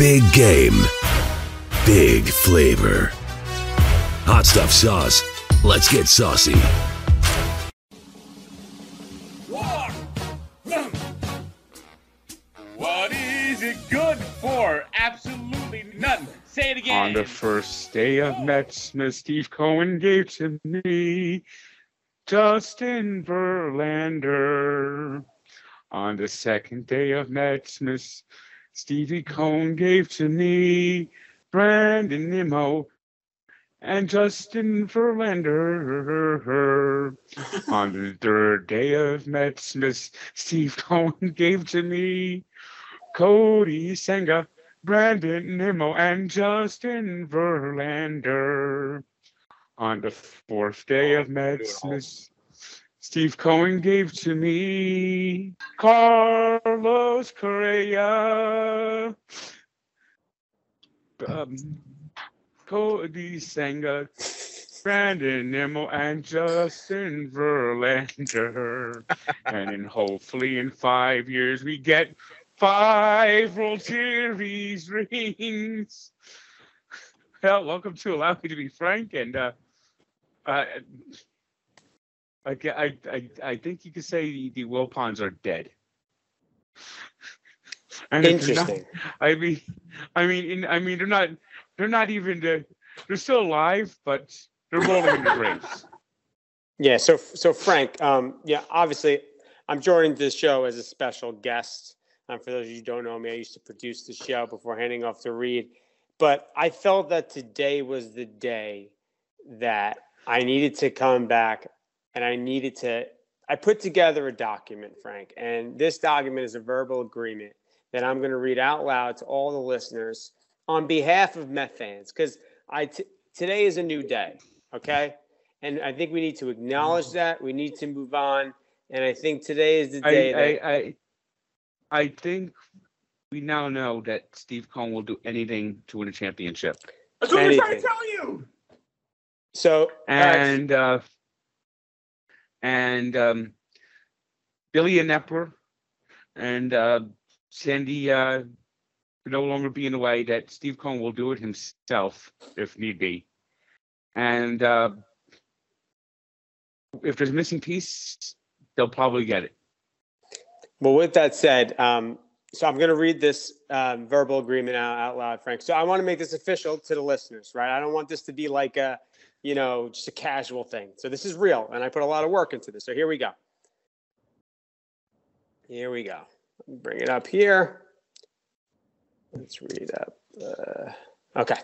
Big game. Big flavor. Hot stuff sauce. Let's get saucy. What is it good for? Absolutely nothing. Say it again. On the first day of Mets, Miss Steve Cohen gave to me Justin Verlander. On the second day of Mets, Miss Stevie Cohen gave to me Brandon Nimmo and Justin Verlander. On the third day of Mets, Miss Steve Cohen gave to me Kodai Senga, Brandon Nimmo, and Justin Verlander. On the fourth day of Mets, Miss Steve Cohen gave to me Carlos Correa, um, Kodai Senga, Brandon Nimmo, and Justin Verlander. and then hopefully in five years we get five World Series rings. Well, welcome to Allow Me to Be Frank, and uh, uh, I, I, I, I think you could say the, the Wilpons are dead. And if they're not- Interesting. I mean, I mean, in, I mean, they're not, they're not even, the, they're still alive, but they're rolling in the graves. Yeah. So, so Frank, um, yeah, obviously, I'm joining this show as a special guest. Um, for those of you who don't know me, I used to produce the show before handing off to Reed. But I felt that today was the day that I needed to come back and I needed to. I put together a document, Frank, and this document is a verbal agreement that I'm going to read out loud to all the listeners on behalf of Met fans because I t- today is a new day, okay? And I think we need to acknowledge that. We need to move on. And I think today is the day that I, I, I, I think we now know that Steve Cohen will do anything to win a championship. That's what we're trying to tell you. so uh, And, uh, and, um, Billy Eppler and, uh, Sandy, uh, no longer be in the way that Steve Cohen will do it himself if need be. And, uh, if there's a missing piece, they'll probably get it. Well, with that said, um, so I'm going to read this um, verbal agreement out, out loud, Frank. So I want to make this official to the listeners, right? I don't want this to be like a, you know, just a casual thing. So this is real, and I put a lot of work into this. So here we go. Here we go. Bring it up here. Let's read up. Uh, okay.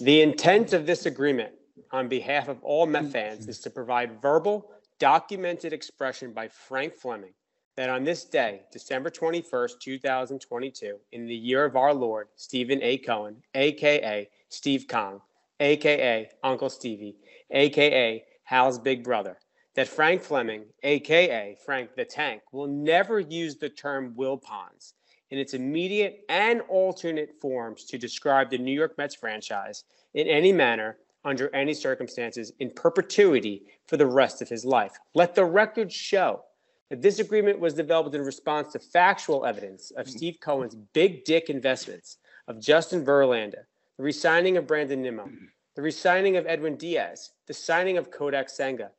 The intent of this agreement on behalf of all Met fans is to provide verbal, documented expression by Frank Fleming that on this day, December 21st, 2022, in the year of our Lord, Stephen A. Cohen, aka Steve Kong, aka Uncle Stevie, aka Hal's big brother, that Frank Fleming, aka Frank the Tank, will never use the term Wilpons in its immediate and alternate forms to describe the New York Mets franchise in any manner, under any circumstances, in perpetuity for the rest of his life. Let the record show that this agreement was developed in response to factual evidence of mm-hmm. Steve Cohen's big dick investments of Justin Verlander, the resigning of Brandon Nimmo, the resigning of Edwin Diaz, the signing of Kodai Senga,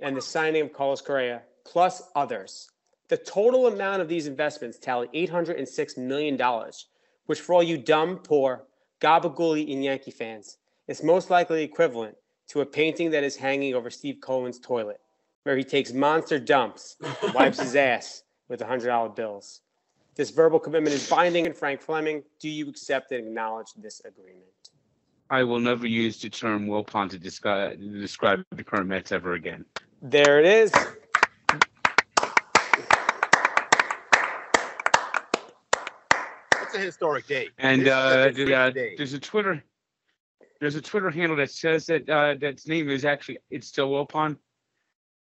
and the signing of Carlos Correa, plus others. The total amount of these investments tally $806 million, which for all you dumb, poor, gabagooly, and Yankee fans, is most likely equivalent to a painting that is hanging over Steve Cohen's toilet, where he takes monster dumps and wipes his ass with $100 bills. This verbal commitment is binding, and Frank Fleming, do you accept and acknowledge this agreement? I will never use the term Wilpon to describe, to describe the current Mets ever again. There it is. It's a historic day. And This is a uh, historic uh, day. there's a Twitter, there's a Twitter handle that says that uh, that's name is actually it's still Wilpon.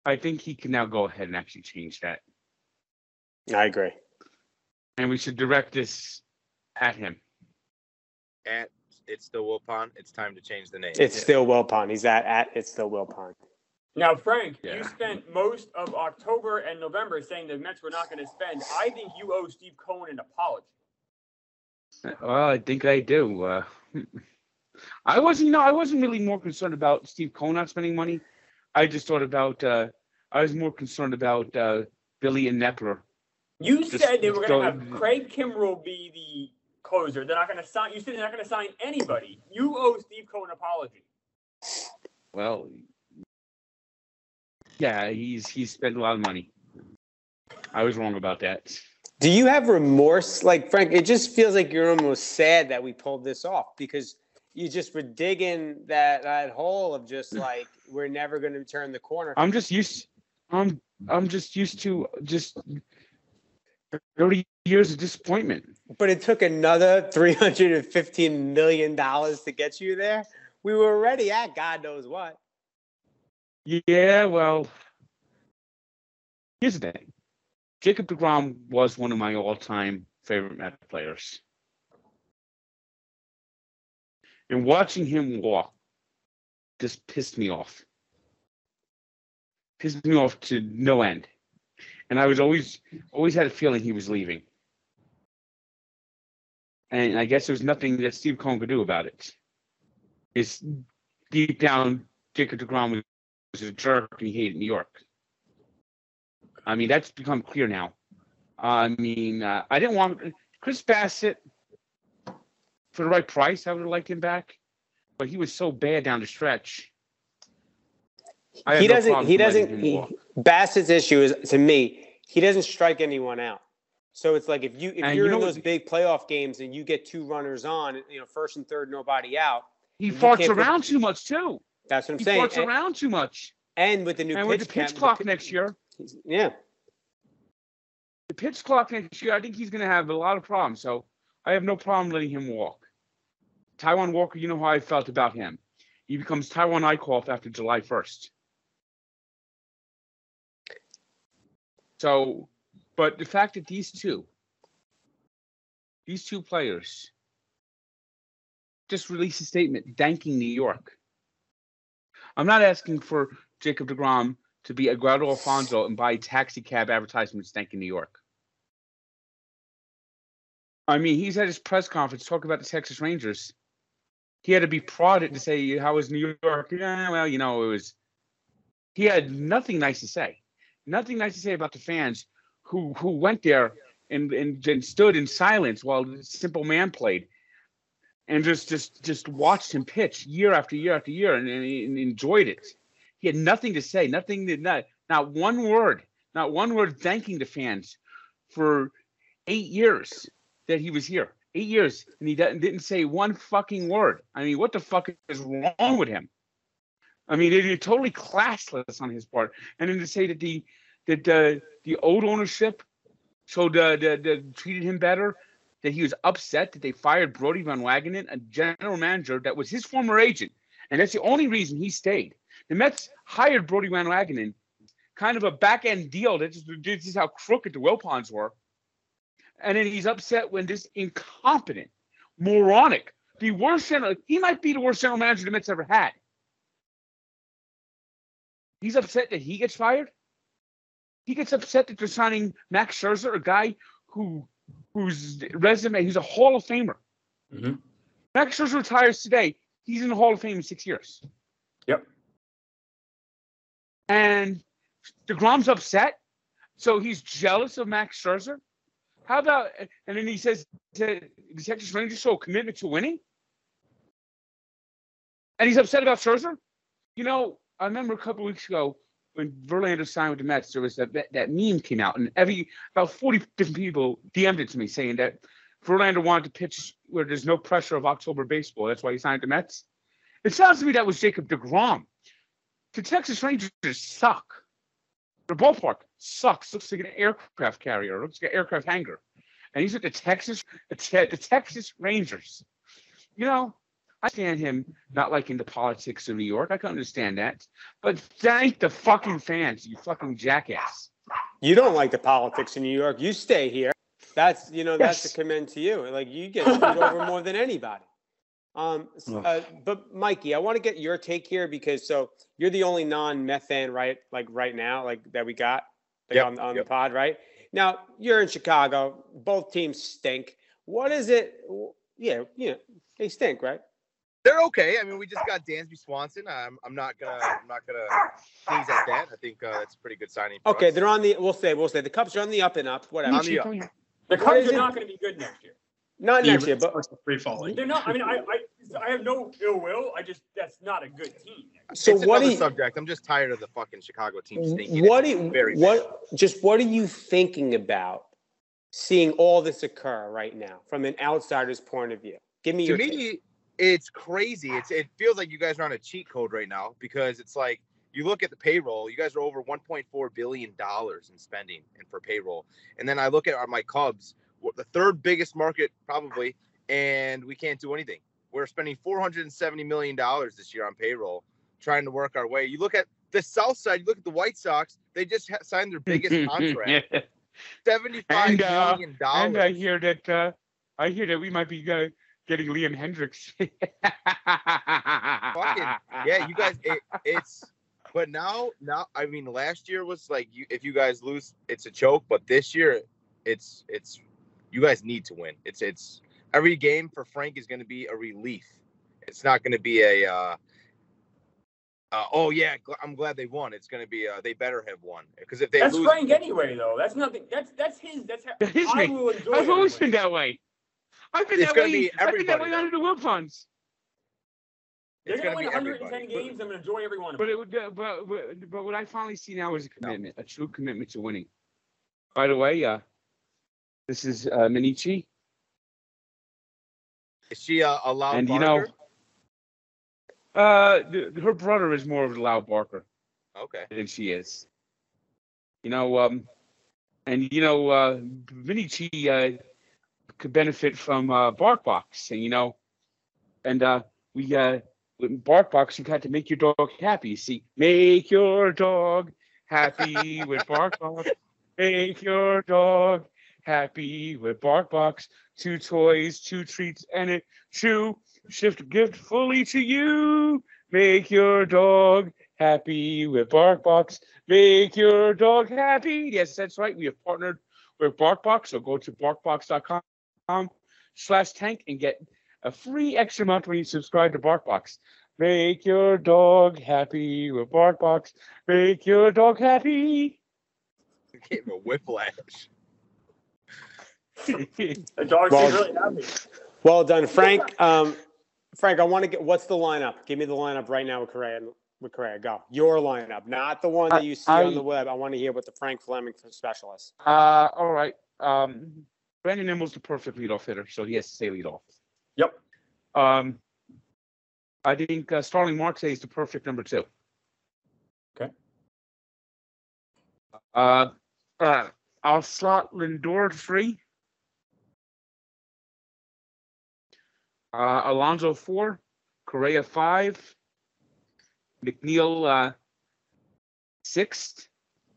I think he can now go ahead and actually change that, I agree. and we should direct this at him. At it's still Wilpon. It's time to change the name. It's still Wilpon. He's at at it's still Wilpon. Now, Frank, Yeah. you spent most of October and November saying the Mets were not going to spend. I think you owe Steve Cohen an apology. Well, I think I do. Uh, I wasn't, you know, I wasn't really more concerned about Steve Cohen not spending money. I just thought about, uh, I was more concerned about uh, Billy and Nepper. You Just- said they were going to have Craig Kimbrel be the closer. They're not going to sign. You said they're not going to sign anybody. You owe Steve Cohen an apology. Well, yeah, he's he's spent a lot of money. I was wrong about that. Do you have remorse? Like, Frank, it just feels like you're almost sad that we pulled this off because you just were digging that, that hole of just like, we're never going to turn the corner. I'm just used. I'm I'm just used to just thirty years of disappointment. But it took another $315 million to get you there. We were already at God knows what. Yeah, well, here's the thing. Jacob DeGrom was one of my all-time favorite Met players. And watching him walk just pissed me off. Pissed me off to no end. And I was always always had a feeling he was leaving. And I guess there was nothing that Steve Cohen could do about it. It's deep down, Jacob DeGrom was a jerk and he hated New York. I mean, that's become clear now. I mean, uh, I didn't want Chris Bassitt for the right price. I would have liked him back, but he was so bad down the stretch. He doesn't, problem he doesn't, he, walk. Bassitt's issue is to me, he doesn't strike anyone out. So it's like if you if And you're you know in those big playoff games and you get two runners on, you know, first and third, nobody out. He farts put- around too much too. That's what I'm He saying. farts And, around too much. and with the new And with the pitch count- clock pi- next year, yeah, the pitch clock next year, I think he's going to have a lot of problems. So I have no problem letting him walk. Taijuan Walker, you know how I felt about him. He becomes Taijuan Eickhoff after July 1st. So, but the fact that these two, these two players, just released a statement thanking New York. I'm not asking for Jacob DeGrom to be Edgardo Alfonzo and buy taxi cab advertisements thanking New York. I mean, he's at his press conference talking about the Texas Rangers. He had to be prodded to say, How was New York? Yeah, well, you know, it was. He had nothing nice to say. Nothing nice to say about the fans who who went there and, and, and stood in silence while the simple man played and just just just watched him pitch year after year after year and, and, and enjoyed it. He had nothing to say, nothing not not one word, not one word thanking the fans for eight years that he was here. Eight years, and he didn't say one fucking word. I mean, what the fuck is wrong with him? I mean, it, it totally classless on his part. And then to say that the that uh, the old ownership showed uh, the, the treated him better, that he was upset that they fired Brodie Van Wagenen, a general manager that was his former agent, and that's the only reason he stayed. The Mets hired Brodie Van Wagenen, kind of a back end deal. This is, this is how crooked the Wilpons were. And then he's upset when this incompetent, moronic, the worst general, he might be the worst general manager the Mets ever had. He's upset that he gets fired. He gets upset that they're signing Max Scherzer, a guy who whose resume, he's a Hall of Famer. Mhm. Max Scherzer retires today. He's in the Hall of Fame in six years. Yep. And DeGrom's upset. So he's jealous of Max Scherzer. How about, and then he says that the Texas Rangers show a commitment to winning. And he's upset about Scherzer. You know, I remember a couple weeks ago when Verlander signed with the Mets, there was that, that, that meme came out, and every about 40 different people DM'd it to me saying that Verlander wanted to pitch where there's no pressure of October baseball. That's why he signed the Mets. It sounds to me that was Jacob DeGrom. The Texas Rangers suck. The ballpark sucks. Looks like an aircraft carrier. Looks like an aircraft hangar. And he's with the Texas, the, the Texas Rangers. You know, I understand him not liking the politics of New York. I can understand that. But thank the fucking fans, you fucking jackass. you don't like the politics in New York. You stay here. That's you know that's a commend to you. Like you get screwed over more than anybody. Um, uh, but Mikey, I want to get your take here because so you're the only non-Meth fan, right? Like right now, like that we got like, Yep, on, on yep. the pod, right? Now you're in Chicago. Both teams stink. What is it? Yeah, yeah, they stink, right? They're okay. I mean, we just got Dansby Swanson. I'm, I'm not gonna I'm not gonna sneeze at that. I think uh, that's a pretty good signing. For Okay, us. they're on the. We'll say, we'll say the Cubs are on the up and up. Whatever. On the up. The What Cubs is are it? not going to be good next year. Not The next year, but Sox are free falling. They're not. I mean, I, I, I have no ill will. I just that's not a good team. so it's what do another you? subject. I'm just tired of the fucking Chicago team stinking. What do you, very what just what are you thinking about seeing all this occur right now from an outsider's point of view? Give me to your take. It's crazy. It's it feels like you guys are on a cheat code right now because it's like you look at the payroll. You guys are over 1.4 billion dollars in spending and for payroll, and then I look at our, my Cubs, the third biggest market probably, and we can't do anything. We're spending 470 million dollars this year on payroll, trying to work our way. You look at the South Side. You look at the White Sox. They just ha- signed their biggest contract, 75 And, uh, million dollars. And I hear that uh, I hear that we might be uh, getting Liam Hendriks. yeah, you guys, it, it's. But now, now, I mean, last year was like, you, if you guys lose, it's a choke. But this year, it's it's you guys need to win. It's it's every game for Frank is going to be a relief. It's not going to be a. Uh, uh, oh yeah, gl- I'm glad they won. It's going to be. Uh, they better have won because if they That's lose, Frank anyway, though. That's nothing. That's that's his. That's how That is I me. will enjoy. It. I've always been that way. I've been It's that way. be I've been that everybody, way under the Wilpons. They're it's gonna win be 110 everybody. games. I'm gonna enjoy every one of But it would. Uh, but, but but what I finally see now is a No. commitment, a true commitment to winning. By the way, uh, this is uh, Minichi, Is she uh, a loud and you know, uh, th- her brother is more of a loud barker. okay, than she is. You know, um, and you know, uh, Vinici uh, could benefit from uh, BarkBox, and you know, and uh, we uh, with BarkBox, you got to make your dog happy. See, make your dog happy with BarkBox. Make your dog happy with BarkBox. Two toys, two treats, and a chew. Shift gift fully to you. Make your dog happy with BarkBox. Make your dog happy. Yes, that's right. We have partnered with BarkBox. So go to barkbox.com slash tank and get a free extra month when you subscribe to BarkBox. Make your dog happy with BarkBox. Make your dog happy. I gave him a whiplash. The dog Well- really happy. Well done, Frank. Um, Frank, I want to get what's the lineup? Give me the lineup right now with Correa. With Correa, go. Your lineup, not the one that you see I- on the web. I want to hear what the Frank Fleming specialist. uh, all right. Um, Brandon Nimmo's the perfect leadoff hitter, so he has to stay leadoff. Yep. Um, I think uh, Starling Marte is the perfect number two. Okay. Uh, uh, I'll slot Lindor three. Uh, Alonso four, Correa five, McNeil uh, sixth,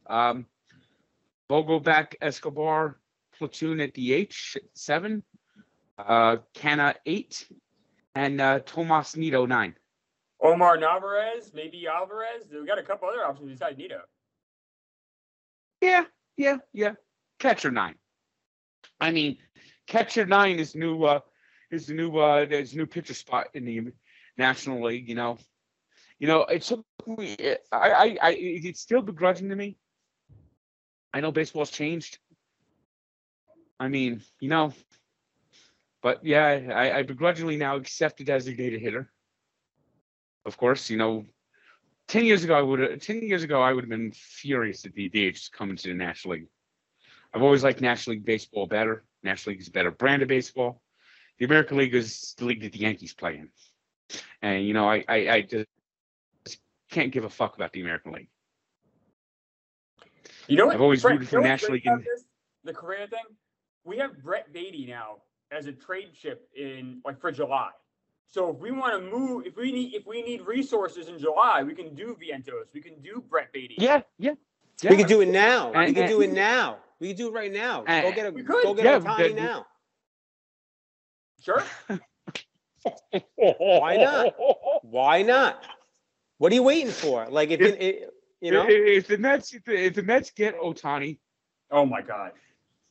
um, Vogelbach Escobar platoon at DH seven, uh, Canha eight, and uh, Tomas Nido nine. Omar Narvaez, maybe Alvarez. We got a couple other options besides Nido. Yeah, yeah, yeah. Catcher nine. I mean, catcher nine is new. Uh, is the new. Uh, there's new pitcher spot in the National League. You know, you know. It took me. I, I, I. It's still begrudging to me. I know baseball's changed. I mean, you know, but yeah, I, I begrudgingly now accept a designated hitter. Of course, you know, ten years ago I would have. Ten years ago I would have been furious at the DH coming to the National League. I've always liked National League baseball better. National League is a better brand of baseball. The American League is the league that the Yankees play in, and you know I I, I just can't give a fuck about the American League. You know what? I've always Frank, rooted for National League The Correa thing. We have Brett Baty now as a trade chip in like for July. So if we want to move, if we need if we need resources in July, we can do Vientos. We can do Brett Baty. Yeah, yeah. yeah. We can do it now. we can and- do it now. We can do it right now. Go get a We go get Yeah, Ohtani that- now. Sure. Why not? Why not? What are you waiting for? Like if If- it, it- you know, if, if the Mets if the, if the Mets get Ohtani, Oh my God.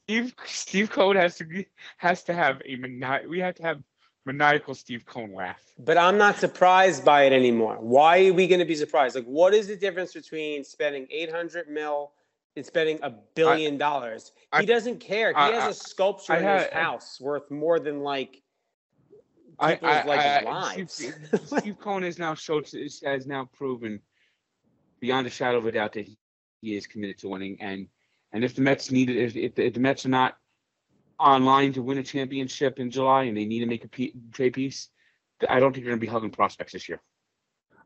Steve Steve Cohen has to has to have a mani- we have to have maniacal Steve Cohen laugh. But I'm not surprised by it anymore. Why are we going to be surprised? Like, what is the difference between spending 800 mil and spending a billion dollars? I- He doesn't care. He I- has I- a sculpture I in his had- uh, house worth more than like I, people's I, like I- lives. Steve, Steve Cohen has now showed has now proven beyond a shadow of a doubt that he, he is committed to winning. And and if the Mets need it, if, if, the, if the Mets are not online to win a championship in July and they need to make a trade piece, I don't think they're going to be hugging prospects this year.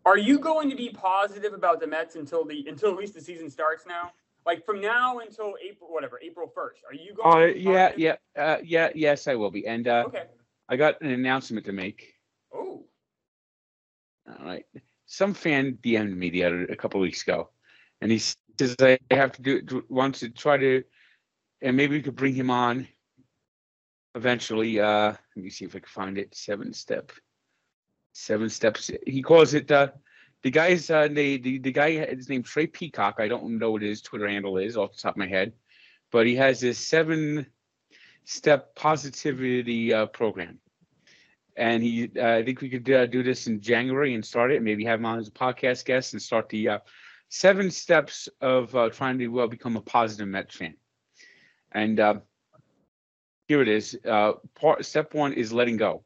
Are you going to be positive about the Mets until the until at least the season starts now? Like from now until April, whatever, April first. Are you going? Oh to yeah, positive? yeah, uh, yeah, yes, I will be. And uh, Okay. I got an announcement to make. Oh. All right. Some fan DM'd me the other a couple of weeks ago, and he says I have to do wants to try to, and maybe we could bring him on. Eventually, uh, let me see if I can find it. Seven step, seven steps. He calls it. Uh, the guy's uh, the, the the guy his name Trey Peacock. I don't know what his Twitter handle is off the top of my head, but he has this seven step positivity uh, program and he uh, I think we could uh, do this in January and start it. Maybe have him on as a podcast guest and start the uh, seven steps of uh, trying to become a positive Mets fan. And uh, here it is. Uh, part step one is letting go.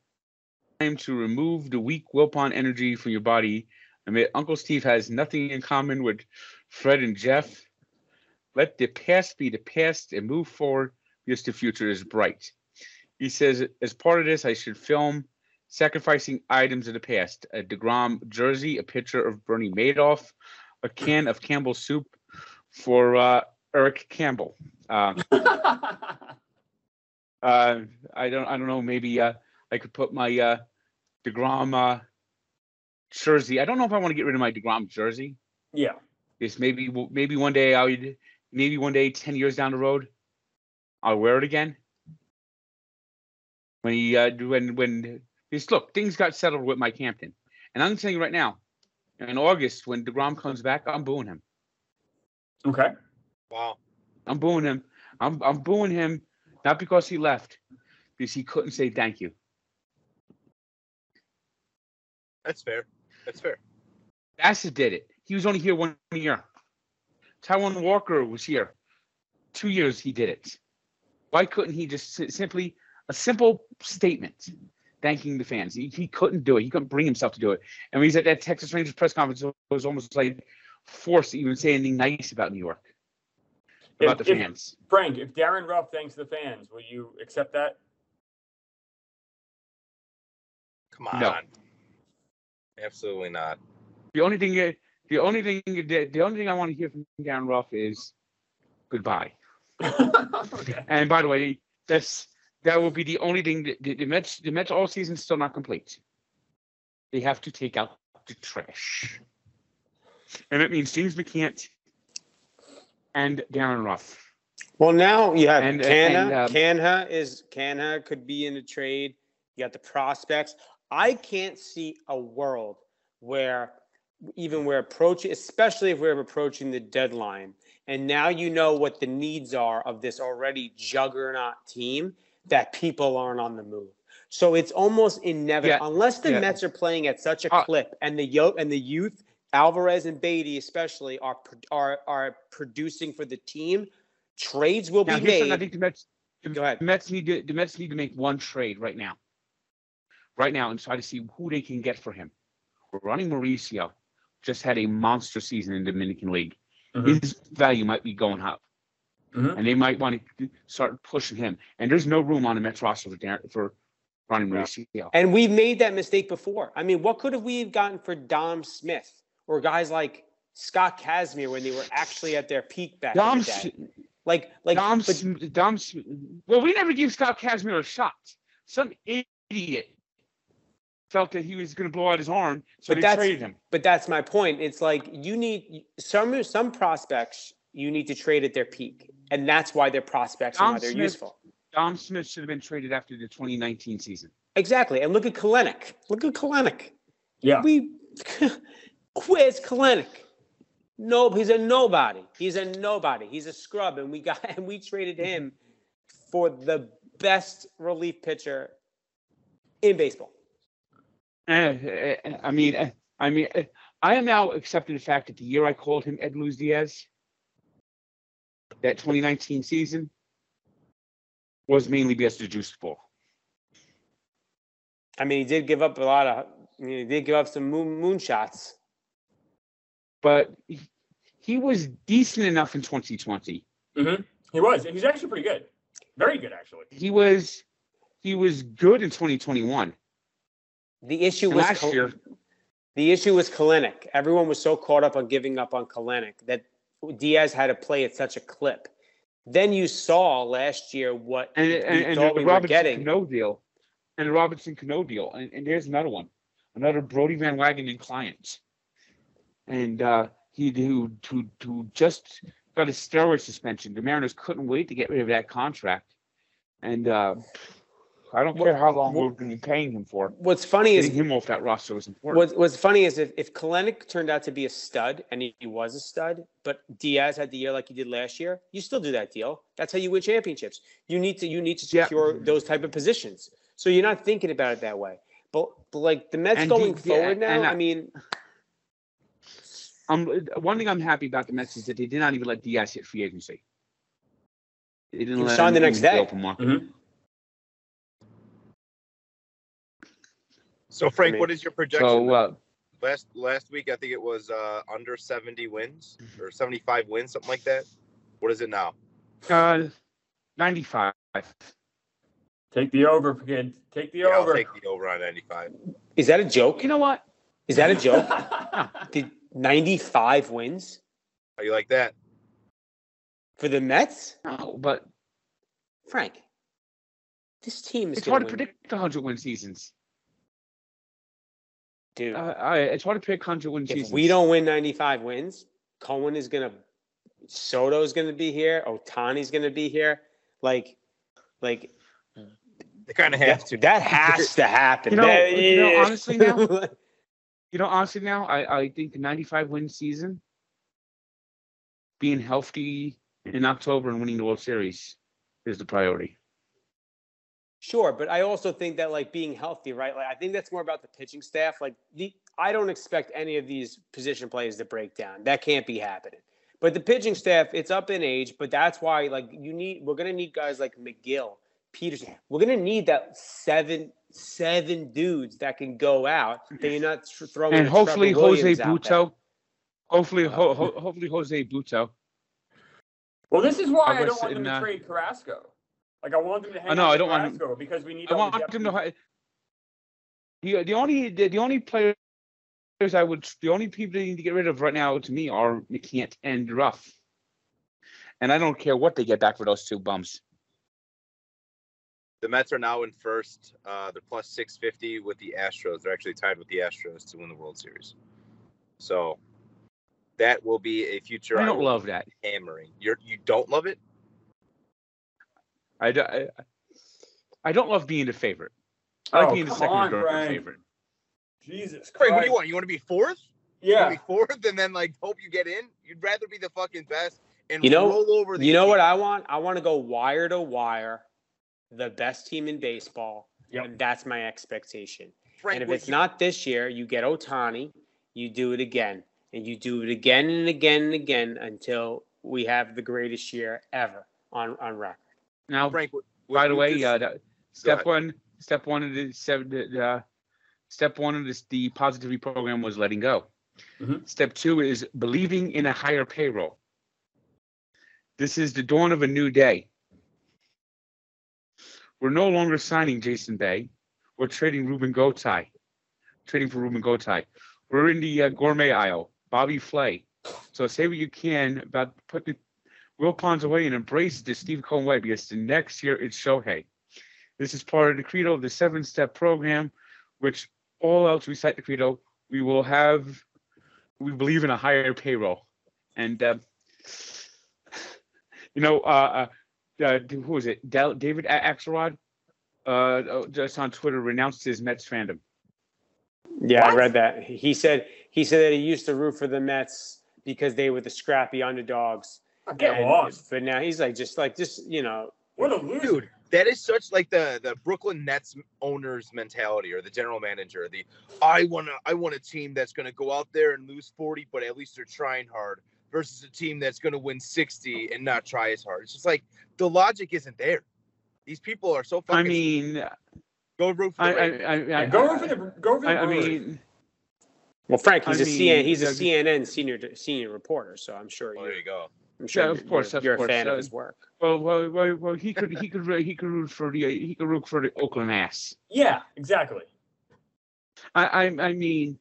Time to remove the weak Wilpon energy from your body. I mean, Uncle Steve has nothing in common with Fred and Jeff. Let the past be the past and move forward because the future is bright. He says, as part of this, I should film sacrificing items of the past a DeGrom jersey, a picture of Bernie Madoff, a can of Campbell's soup for uh, Eric Campbell. Uh, uh, I don't, I don't know. Maybe uh, I could put my uh, Degrom uh, jersey. I don't know if I want to get rid of my Degrom jersey. yeah. Because maybe, maybe one day I would, maybe one day, ten years down the road, I'll wear it again. When he, uh, when, when, this look, things got settled with Mike Hampton, and I'm telling you right now, in August when Degrom comes back, I'm booing him. Okay. Wow. I'm booing him. I'm, I'm booing him not because he left, because he couldn't say thank you. That's fair. That's fair. Bassitt did it. He was only here one year. Taijuan Walker was here. Two years he did it. Why couldn't he just simply a simple statement thanking the fans? He, he couldn't do it. He couldn't bring himself to do it. And when he's at that Texas Rangers press conference, it was almost like forced to even say anything nice about New York, about If- the if- fans. Frank, if Darin Ruf thanks the fans, will you accept that? Come on. No. Absolutely not. The only thing, uh, the only thing, the, the only thing I want to hear from Darin Ruf is goodbye. okay. And by the way, that's that will be the only thing that the, the Mets the Mets all season still not complete. They have to take out the trash. And it means James McCann and Darin Ruf. Well, now you have And- Canha. and, um, Canha is Canha could be in a trade. You got the prospects. I can't see a world where even we're approaching, especially if we're approaching the deadline, and now you know what the needs are of this already juggernaut team, that people aren't on the move. So it's almost inevitable, Yeah, unless the yeah. Mets are playing at such a Uh, clip, and the yo and the youth, Alvarez and Baty especially, are are are producing for the team. Trades will Now be here's something I think the Mets the, Go ahead. the Mets need to the Mets need to make one trade right now. Right now and try to see who they can get for him. Ronnie Mauricio just had a monster season in the Dominican League. Mhm. His value might be going up. Mhm. and they might want to start pushing him. And there's no room on the Mets roster for Darren, for Ronnie Mauricio. And we've made that mistake before. I mean, what could have we gotten for Dom Smith or guys like Scott Kazmir when they were actually at their peak back Dom, in the day? Like, like, Dom, but- Dom, well, we never gave Scott Kazmir a shot. Some idiot felt that he was going to blow out his arm, so But they that's- traded him. but that's my point. It's like you need some some prospects you need to trade at their peak, and that's why they're prospects and Dom why they're Smith- useful. Dom Smith should have been traded after the 2019 season. Exactly. And look at Kelenic. Look at Kelenic. Yeah. We quiz Kelenic? No, he's a nobody. He's a nobody. He's a scrub, and we got and we traded him for the best relief pitcher in baseball. Eh, eh, I mean, eh, I mean, eh, I am now accepting the fact that the year I called him Ed Luz Diaz, that 2019 season, was mainly because of the juice ball. I mean, he did give up a lot of. I mean, he did give up some moon shots, But he, he was decent enough in 2020. hmm He was. He's actually pretty good. Very good, actually. He was he was good in 2021. The issue And was last Kal- year, the issue was Kelenic. Everyone was so caught up on giving up on Kelenic that Diaz had to play at such a clip. Then you saw last year what and we and, and the we were Robinson getting. Cano deal, and the Robinson Cano deal, and, and there's another one, another Brodie Van Wagenen client, and uh, he who who who just got a steroid suspension. The Mariners couldn't wait to get rid of that contract, and uh, I don't care how long we're going to be paying him for. What's funny is him off that roster was important. What's, what's funny is if, if Kelenic turned out to be a stud, and he, he was a stud, but Diaz had the year like he did last year, you still do that deal. That's how you win championships. You need to you need to Yeah. secure those type of positions. So you're not thinking about it that way. But, but like the Mets And going the- yeah, forward now, I- I mean, Um, one thing I'm happy about the Mets is that they did not even let Diaz hit free agency. They didn't He let signed him the next day. open market. Mhm. So Frank, mean- what is your projection? So uh, last last week, I think it was uh, under 70 wins or 75 wins, something like that. What is it now? uh, 95. Take the over, kid. Take the Yeah, I'll over. take the over on 95. is that a joke? You know what? Is that a joke? Did 95 wins Are you like that? for the Mets? No, but Frank, this team is it's going hard to win. predict 100 win seasons. Dude, Uh, I, it's hard to pick 100 win if seasons. we don't win 95 wins, Cohen is going to, Soto's going to be here, Ohtani's going to be here. Like, like They kind of have that, to. that has to happen. You know- That- you know, honestly now- You know, honestly, now I, I think the 95 win season, being healthy in October and winning the World Series is the priority. Sure, but I also think that like being healthy, right? Like I think that's more about the pitching staff. Like the I don't expect any of these position players to break down. That can't be happening. But the pitching staff, it's up in age, but that's why like you need we're gonna need guys like Megill, Peterson. We're gonna need that seven seven dudes that can go out that you're not thr- throwing. And hopefully Trevor Jose Williams. Butto, hopefully ho, ho, hopefully Jose Butto. well, this is why I I, don't want them to uh, trade Carrasco. Like I want them to hang I know, on I don't want him- Carrasco because we need. I all want depth them to. we- hi- The, the only the, the only players I would the only people they need to get rid of right now to me are McCann and Ruf, and I don't care what they get back for those two bums. The Mets are now in first. Uh, they're plus 650 with the Astros. They're actually tied with the Astros to win the World Series. So that will be a future I don't will love that. hammering. You're you don't love it? I, do- I, I don't love being the favorite. I like Oh, being the come second on, or Frank. favorite. Jesus Christ. Frank, what do you want? You want to be fourth? You Yeah. wanna be fourth and then like hope you get in? You'd rather be the fucking best and You know- roll over the You know team. what I want? I want to go wire to wire, the best team in baseball. Yep. And that's my expectation. Frank, and if it's you- not this year, you get Ohtani, you do it again, and you do it again and again and again until we have the greatest year ever on on record. Now, Frank, by the way, just- uh, the, step one, step one of the seven, the, the step one of this the positivity program was letting go. Mhm. Step two is believing in a higher payroll. This is the dawn of a new day. We're no longer signing Jason Bay. We're trading Ruben Gotay. Trading for Ruben Gotay. We're in the uh, gourmet aisle. Bobby Flay. So say what you can about putting Wilpons away and embrace the Steve Cohen way because the next year it's Shohei. This is part of the credo of the seven step program, which all else recite the credo. We will have, we believe in a higher payroll. And, uh, you know, uh, uh, uh, who was it? Del- David A- Axelrod, uh, just on Twitter renounced his Mets fandom. Yeah, I read that. He said he said that he used to root for the Mets because they were the scrappy underdogs. Get and- lost. But now he's like just like just you know What a loser. Dude, that is such like the the Brooklyn Nets owner's mentality or the general manager. The I want to I want a team that's going to go out there and lose 40 but at least they're trying hard versus a team that's going to win 60 and not try as hard. It's just like the logic isn't there. These people are so fucking I mean, go root for I, the I, Raiders. I, I, Yeah, go over the go over the I, I mean, Well, Frank, he's I a CN, mean, he's a CNN senior senior reporter, so I'm sure you. there you go. Sure Yeah, of course, you're, of you're a course, fan uh, of his work. well, well, well, well, he could, he could, he could, root for the, he could root for the Oakland Ass. yeah, exactly. I, I, I mean,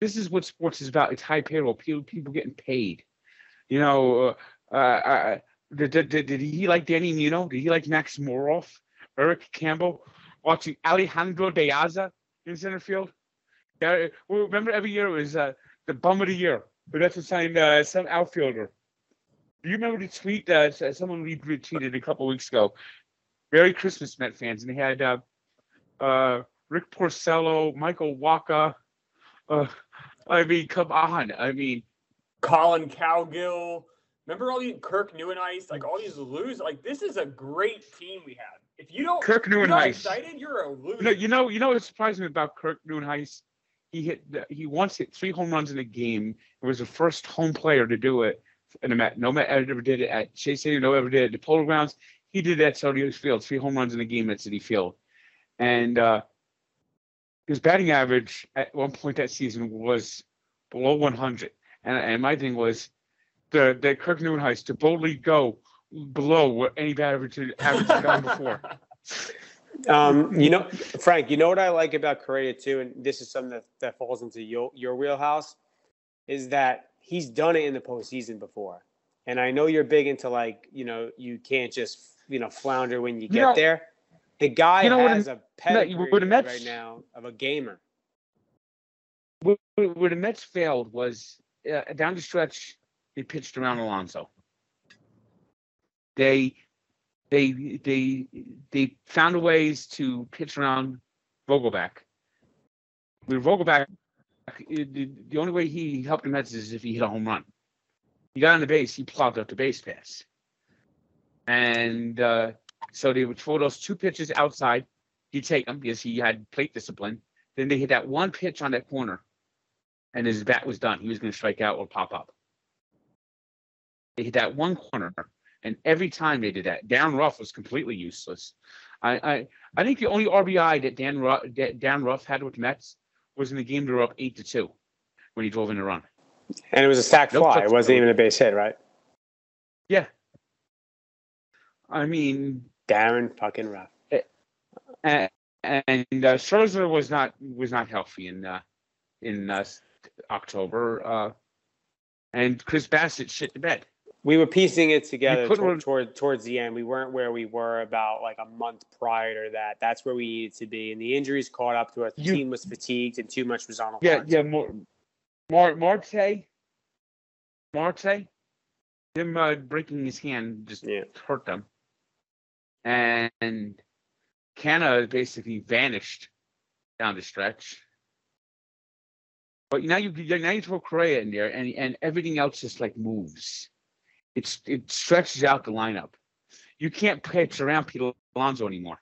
this is what sports is about. It's high payroll. People, people getting paid. You know, uh, uh, did, did, did, did he like Danny Muno? Did he like Max Moroff? Eric Campbell? Watching Alejandro De Aza in center field? Yeah, remember every year it was uh, the bum of the year. But that's assigned uh, some outfielder. Do you remember the tweet uh, someone retweeted a couple weeks ago? Merry Christmas, Met fans, and they had uh, uh, Rick Porcello, Michael Wacha. Uh, I mean, come on. I mean, Collin Cowgill. Remember all these Kirk Nieuwenhuis, like all these losers. Like this is a great team we have. If you don't, Kirk not excited, you're a loser. You know, you know, you know what surprised me about Kirk Nieuwenhuis? He hit, he once hit three home runs in a game. He was the first home player to do it in a Met. No Met ever did it at Chase Stadium. No ever did it at the Polo Grounds. He did that at Soldier Field, three home runs in a game at Citi Field, and uh, his batting average at one point that season was below 100. And, and my thing was the the Kirk Nieuwenhuis to boldly go below what any bat average average had gone before. Um, you know, Frank, you know what I like about Correa too, and this is something that, that falls into your your wheelhouse, is that he's done it in the postseason before. And I know you're big into like, you know, you can't just you know flounder when you get know- there. The guy you know has a pedigree the Mets- right now of a gamer. where, where where the Mets failed was uh, down the stretch. They pitched around Alonso. They, they, they, they found ways to pitch around Vogelbach. With Vogelbach, the, only way he helped the Mets is if he hit a home run. He got on the base, he plowed up the base pass, and uh, so they would throw those two pitches outside. He'd take them because he had plate discipline. Then they hit that one pitch on that corner, and his bat was done. He was going to strike out or pop up. They hit that one corner, and every time they did that, Dan Ruf was completely useless. I I, I think the only RBI that Dan that Dan Ruf had with Mets was in the game they were up eight to two when he drove in a run. And it was a sack Nope, fly. It wasn't even a base hit, right? Yeah. I mean, Darren fucking rough. and, and uh, Scherzer was not was not healthy in uh, in uh, October, uh, and Chris Bassitt shit the bed. We were piecing it together toward, re- toward towards the end. We weren't where we were about like a month prior to that. That's where we needed to be, and the injuries caught up to us. The You- team was fatigued, and too much was on Yeah, line. yeah, more, Mar Marte, Marte, him uh, breaking his hand just Yeah. hurt them, and Canha basically vanished down the stretch. But now you now you throw Correa in there, and and everything else just like moves. It's it stretches out the lineup. You can't pitch around Pete Alonso anymore.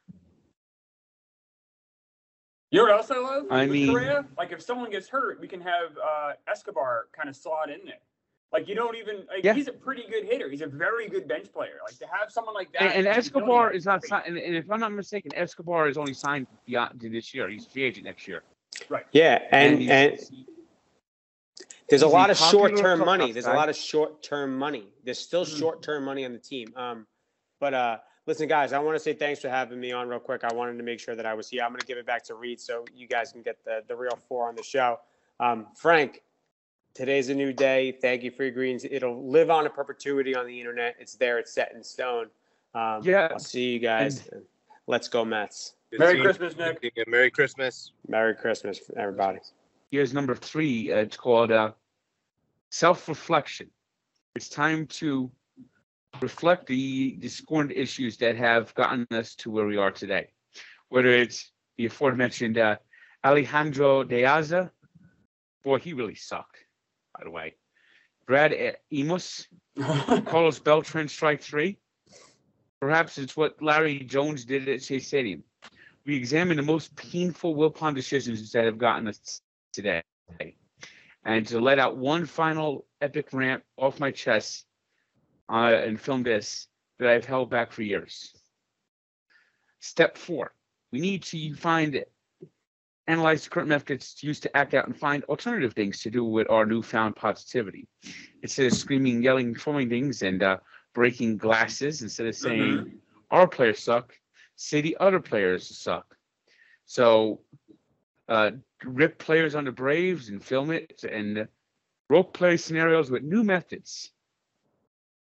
You know what else I love? I with mean- Correa? like if someone gets hurt, we can have uh, Escobar kind of slot in there. Like you don't even like Yeah. he's a pretty good hitter. He's a very good bench player. Like to have someone like that. And, and Escobar is not signed. And, and if I'm not mistaken, Escobar is only signed beyond to this year. He's free agent next year. Right. Yeah, and he's- and there's a lot of short-term money. There's a lot of short-term money. There's still Mhm. short-term money on the team. Um, but uh, listen, guys, I want to say thanks for having me on real quick. I wanted to make sure that I was here. I'm going to give it back to Reed so you guys can get the the real four on the show. Um, Frank, today's a new day. Thank you for your greens. It'll live on in perpetuity on the internet. It's there. It's set in stone. Um, Yeah, I'll see you guys. And Let's go Mets. Merry Christmas, Nick. Merry Christmas. Merry Christmas, everybody. Here's number three. Uh, it's called uh, self-reflection. It's time to reflect the the scorned issues that have gotten us to where we are today. Whether it's the aforementioned uh, Alejandro De Aza, boy, he really sucked. By the way, Brad Emaus, Carlos Beltran, strike three. Perhaps it's what Larry Jones did at Shea Stadium. We examine the most painful Wilpon decisions that have gotten us today. And to let out one final epic rant off my chest uh, and film this that I've held back for years. Step four, we need to find, analyze the current methods used to act out and find alternative things to do with our newfound positivity. Instead of screaming, yelling, throwing things, and uh, breaking glasses, instead of saying our players suck, say the other players suck. So uh, rip players on the Braves and film it and rope play scenarios with new methods.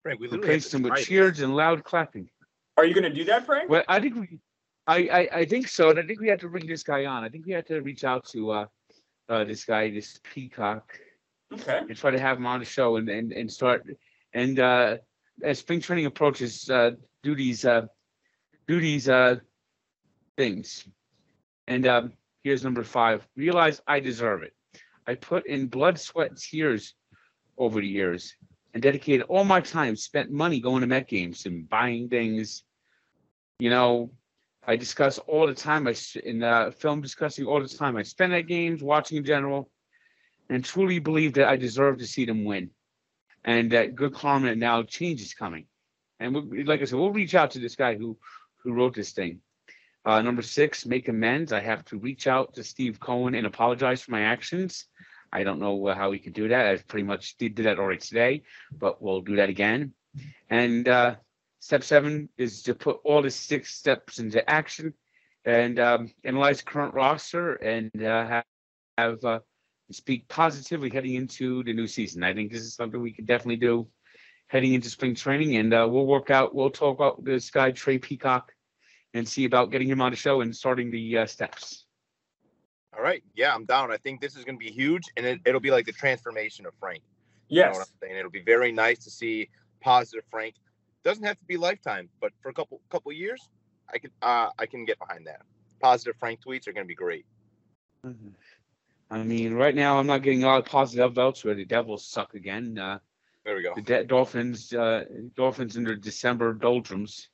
Frank, we literally Replace them with cheers and loud clapping. Are you going to do that, Frank? Well, I think we, I, I, I think so. And I think we have to bring this guy on. I think we have to reach out to uh, uh, this guy, this Peacock, Okay. and try to have him on the show and and, and start and uh, as spring training approaches, uh, do these uh, do these uh, things. And um, here's number five: realize I deserve it. I put in blood, sweat, and tears over the years, and dedicated all my time, spent money going to Met games and buying things. You know, I discuss all the time. I in uh, film discussing all the time. I spend at games, watching in general, and truly believe that I deserve to see them win, and that good karma and now change is coming. And we, like I said, we'll reach out to this guy who who wrote this thing. Uh, number six, make amends. I have to reach out to Steve Cohen and apologize for my actions. I don't know uh, how we can do that. I pretty much did, did that already today, but we'll do that again. And uh, step seven is to put all the six steps into action and um, analyze the current roster and uh, have, have uh, speak positively heading into the new season. I think this is something we can definitely do heading into spring training, and uh, we'll work out. We'll talk about this guy Trey Peacock and see about getting him on the show and starting the uh, steps. All right. Yeah, I'm down. I think this is going to be huge, and it, it'll be like the transformation of Frank. You know Yes. what I'm saying? It'll be very nice to see positive Frank. Doesn't have to be lifetime, but for a couple couple years, I can uh I can get behind that. Positive Frank tweets are going to be great. I mean, right now I'm not getting a lot of positive votes where the Devils suck again. Uh, There we go. the De- Dolphins, uh, Dolphins in their December doldrums.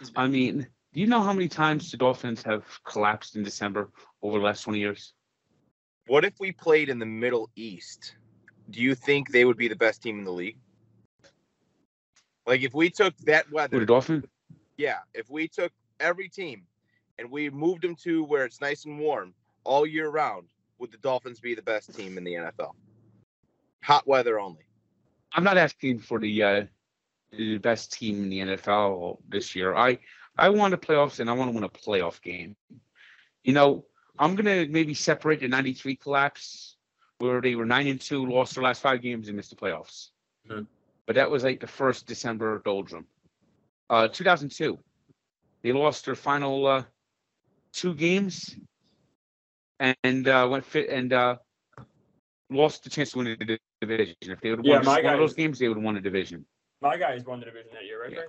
I mean, do you know how many times the Dolphins have collapsed in December over the last 20 years? What if we played in the Middle East? Do you think they would be the best team in the league? Like if we took that With the weather, Dolphins? yeah, if we took every team and we moved them to where it's nice and warm all year round, would the Dolphins be the best team in the NFL? Hot weather only. I'm not asking for the uh, the best team in the NFL this year. I I want the playoffs and I want to win a playoff game. You know, I'm gonna maybe separate the '93 collapse where they were nine and two, lost their last five games and missed the playoffs. Mhm. But that was like the first December doldrum. Uh, 2002, they lost their final uh, two games and uh, went fit and uh, lost the chance to win the division. If they would have Yeah, won one of guys- those games, they would have won the division. My guys won the division that year, right? Yeah.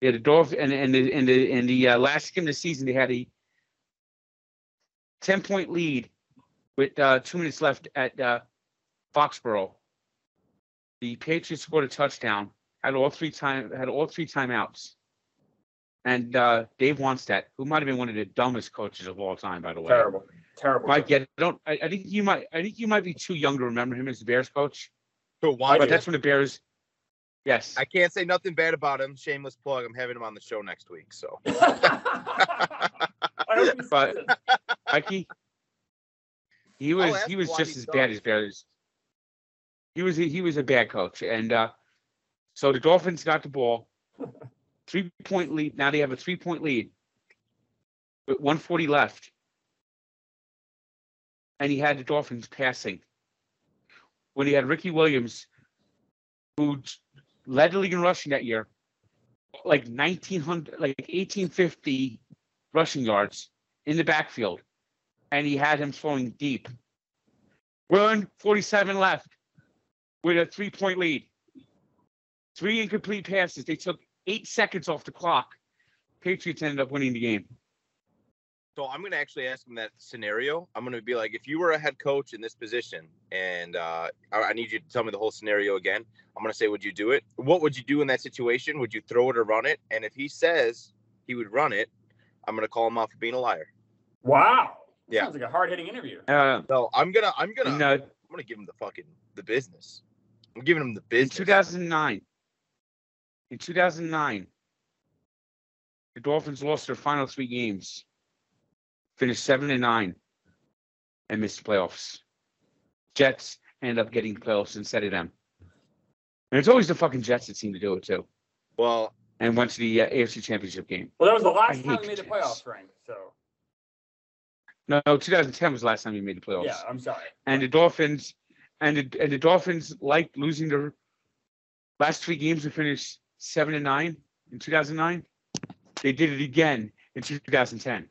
Yeah, the Dolphins and and the and the and the uh, last game of the season, they had a ten point lead with uh, two minutes left at uh, Foxborough. The Patriots scored a touchdown, had all three time had all three timeouts, and uh, Dave Wannstedt, who might have been one of the dumbest coaches of all time, by the way. Terrible. Terrible. Mike, yeah, I don't. I, I think you might. I think you might be too young to remember him as the Bears coach. So why But that's when the Bears. Yes. I can't say nothing bad about him. Shameless plug. I'm having him on the show next week. So I hope he But- sees. Mikey. He was he was why just he as bad sucks. as Bears. He was he was a bad coach, and uh, so the Dolphins got the ball, three point lead. Now they have a three point lead with 140 left, and he had the Dolphins passing when he had Ricky Williams, who led the league in rushing that year, like 1900, like 1850 rushing yards in the backfield, and he had him throwing deep. Run 47 left with a three point lead. Three incomplete passes. They took eight seconds off the clock. Patriots ended up winning the game. So I'm gonna actually ask him that scenario. I'm gonna be like, if you were a head coach in this position, and uh, I, I need you to tell me the whole scenario again. I'm gonna say, would you do it? What would you do in that situation? Would you throw it or run it? And if he says he would run it, I'm gonna call him out for being a liar. Wow. Yeah. Sounds like a hard hitting interview. Uh, So I'm gonna, I'm gonna, in, uh, I'm gonna give him the fucking the business. I'm giving him the in business. 2009, in 2009, the Dolphins lost their final three games, finished seven and nine, and missed the playoffs. Jets ended up getting playoffs instead of them. And it's always the fucking Jets that seem to do it too, Well, and went to the uh, AFC Championship game. Well, that was the I last time we made the the playoffs, Jets. Frank. So No, no, 2010 was the last time we made the playoffs. yeah, I'm sorry. and the Dolphins and the, and the Dolphins like losing their last three games to finish seven and nine in 2009. They did it again in 2010.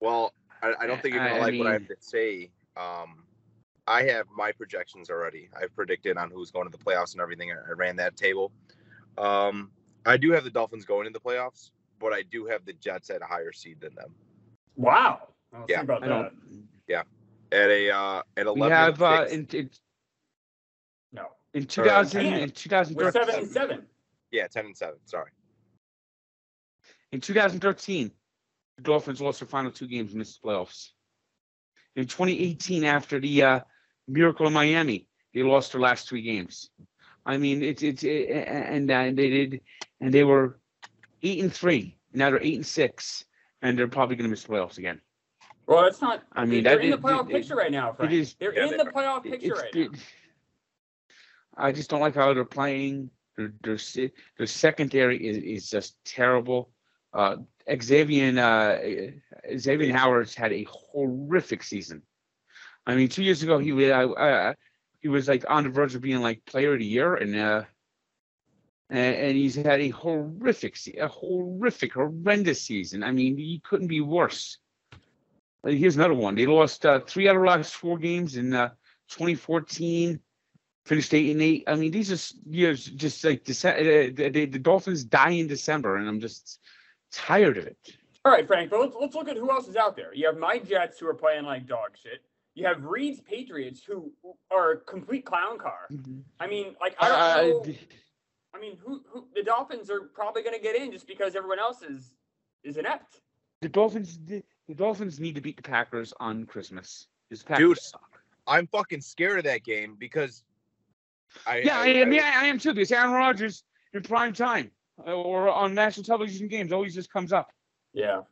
Well, I, I don't think you're gonna I- I like what I have to say. Um, I have my projections already. I've predicted on who's going to the playoffs and everything. I, I ran that table. Um, I do have the Dolphins going in the playoffs, but I do have the Jets at a higher seed than them. Wow. I don't Yeah, think about I that. don't. At a uh, at eleven. We and have uh, in, in No. in 2000 10. in We're 2013 seven and seven. yeah, ten and seven. Sorry. in 2013 the Dolphins lost their final two games and missed the playoffs. In 2018, after the uh, miracle in Miami, they lost their last three games. I mean, it's it's it, and uh, they did, and they were eight and three. Now they're eight and six, and they're probably going to miss the playoffs again. Well, that's not. I mean, they're in the playoff it- picture right now, Frank. is- They're Yeah, in the playoff picture It's- right now. I just don't like how they're playing. Their their their secondary is, is just terrible. Uh, Xavier uh, Xavier Howard's had a horrific season. I mean, two years ago he was uh, uh, he was like on the verge of being like player of the year, and uh, and, he's had a horrific, a horrific, horrendous season. I mean, he couldn't be worse. Here's another one. They lost uh, three out of last four games in uh, 2014. Finished eight and eight. I mean, these are years just like Dece- uh, the, the Dolphins die in December, and I'm just tired of it. All right, Frank, but let's, let's look at who else is out there. You have my Jets who are playing like dog shit. You have Reed's Patriots who are a complete clown car. I mean, like I Uh, don't know. I mean, who, who the Dolphins are probably going to get in just because everyone else is is inept. the Dolphins, the, the Dolphins need to beat the Packers on Christmas. 'cause the Packers Dude, suck. I'm fucking scared of that game because. I, Yeah, I, I mean, I, I am too. Because Aaron Rodgers in prime time or on national television games always just comes up. Yeah.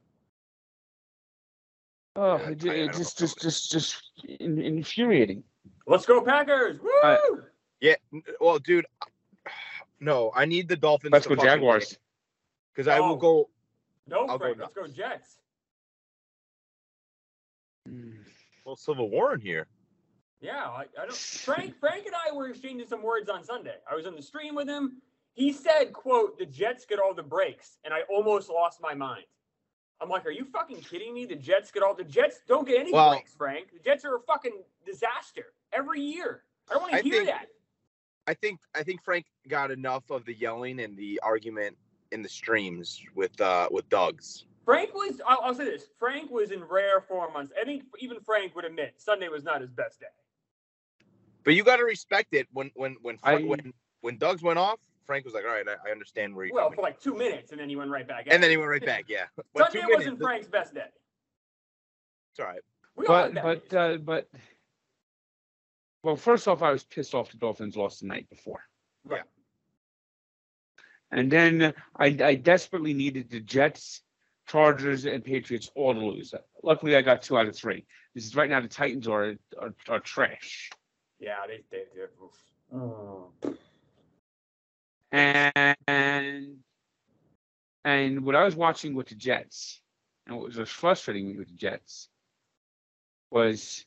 Oh, Yeah, it, ju- I- I it just, just, just, just in, infuriating. Let's go Packers! Woo! Uh, yeah. Well, dude. No, I need the Dolphins. Let's to go Jaguars. Because I Oh. will go. no, I'll go Frank. Let's go. Jets. Well, Civil War in here. Yeah, I, I don't. Frank, Frank and I were exchanging some words on Sunday. I was on the stream with him. He said, "quote The Jets get all the breaks," and I almost lost my mind. I'm like, "Are you fucking kidding me? The Jets get all the Jets don't get any Well- breaks, Frank. The Jets are a fucking disaster every year. I don't want to hear think- that." I think I think Frank got enough of the yelling and the argument in the streams with uh with Doug's. Frank was. I'll, I'll say this: Frank was in rare form on. I think even Frank would admit Sunday was not his best day. But you got to respect it when when when Fra- I- when when Doug's went off. Frank was like, "All right, I, I understand where you're going. Well, for like two minutes, and then he went right back. and then he went right back. Yeah, But Sunday two minutes, wasn't Frank's best day. It's all right. We But, had but, uh, but, well, first off, I was pissed off the Dolphins lost the night before. Right. And then I, I desperately needed the Jets, Chargers, and Patriots all to lose. Luckily, I got two out of three. This is right now the Titans are are, are trash. Yeah, they they did. Oh. And and what I was watching with the Jets, and what was frustrating me with the Jets, was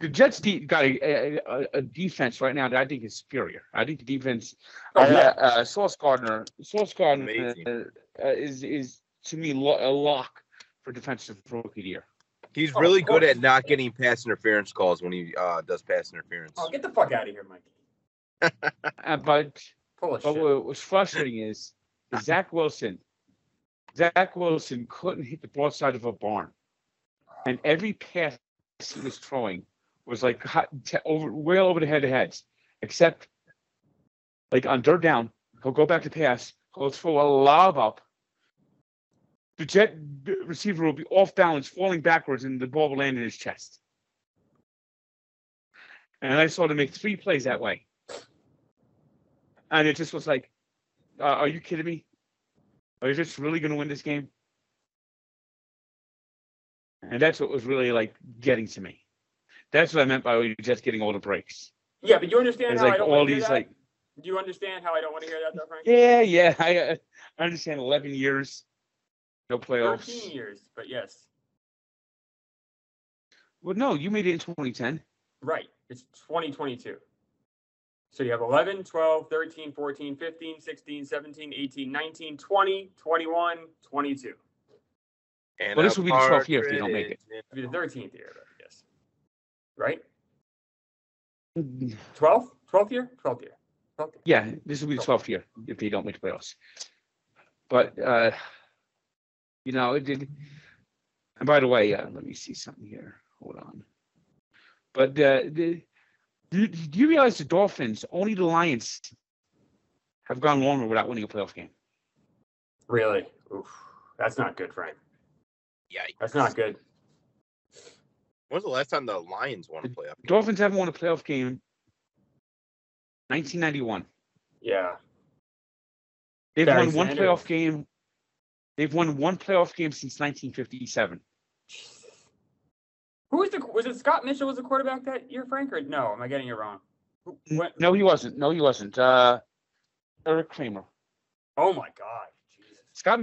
the Jets de- got a, a, a defense right now that I think is superior. I think the defense, Oh, uh, yeah. uh, Sauce Gardner, Sauce Gardner uh, uh, is is to me lo- a lock for defensive rookie of the year. He's Oh, really of good at not getting pass interference calls when he uh, does pass interference. Oh, get the fuck out of here, Mikey. Uh, but but what was frustrating is Zach Wilson. Zach Wilson couldn't hit the broadside of a barn, and every pass he was throwing was like hot, t- over, well over the head of heads, except like on third down, he'll go back to pass, he'll throw a lob up. The jet receiver will be off balance, falling backwards, and the ball will land in his chest. And I saw him make three plays that way. And it just was like, uh, are you kidding me? Are you just really going to win this game? And that's what was really like getting to me. That's what I meant by you just getting all the breaks. Yeah, but you understand It's how I don't all want to hear these that? like, Do you understand how I don't want to hear that, though, Frank? yeah, yeah, I, uh, I understand. Eleven years, no playoffs. Thirteen years, but yes, Well, no, you made it in 2010. right. It's 2022. So you have 11, 12, 13, 14, 15, 16, 17, 18, 19, 20, 21, 22. And Well, this a will be the 12th year if you don't make it. It'll be the 13th year, I guess. Right? 12th? 12th year? 12th year. 12th year. Yeah, this will be the 12th year if they don't make the playoffs. But, uh, you know, it did. And by the way, uh, let me see something here. Hold on. But uh, the, do, do you realize the Dolphins, only the Lions have gone longer without winning a playoff game? Really? Oof. That's not good, Frank. Yeah, That's not good. When was the last time the Lions won a playoff? The Dolphins haven't won a playoff game 1991. Yeah. They've Barry won one playoff game. They've won one playoff game since 1957. Who was the was it Scott Mitchell was the quarterback that year, Frank? Or no, am I getting it wrong? Who, what, No, he wasn't. No, he wasn't. Uh, Eric Kramer. oh my God. Jesus. Scott.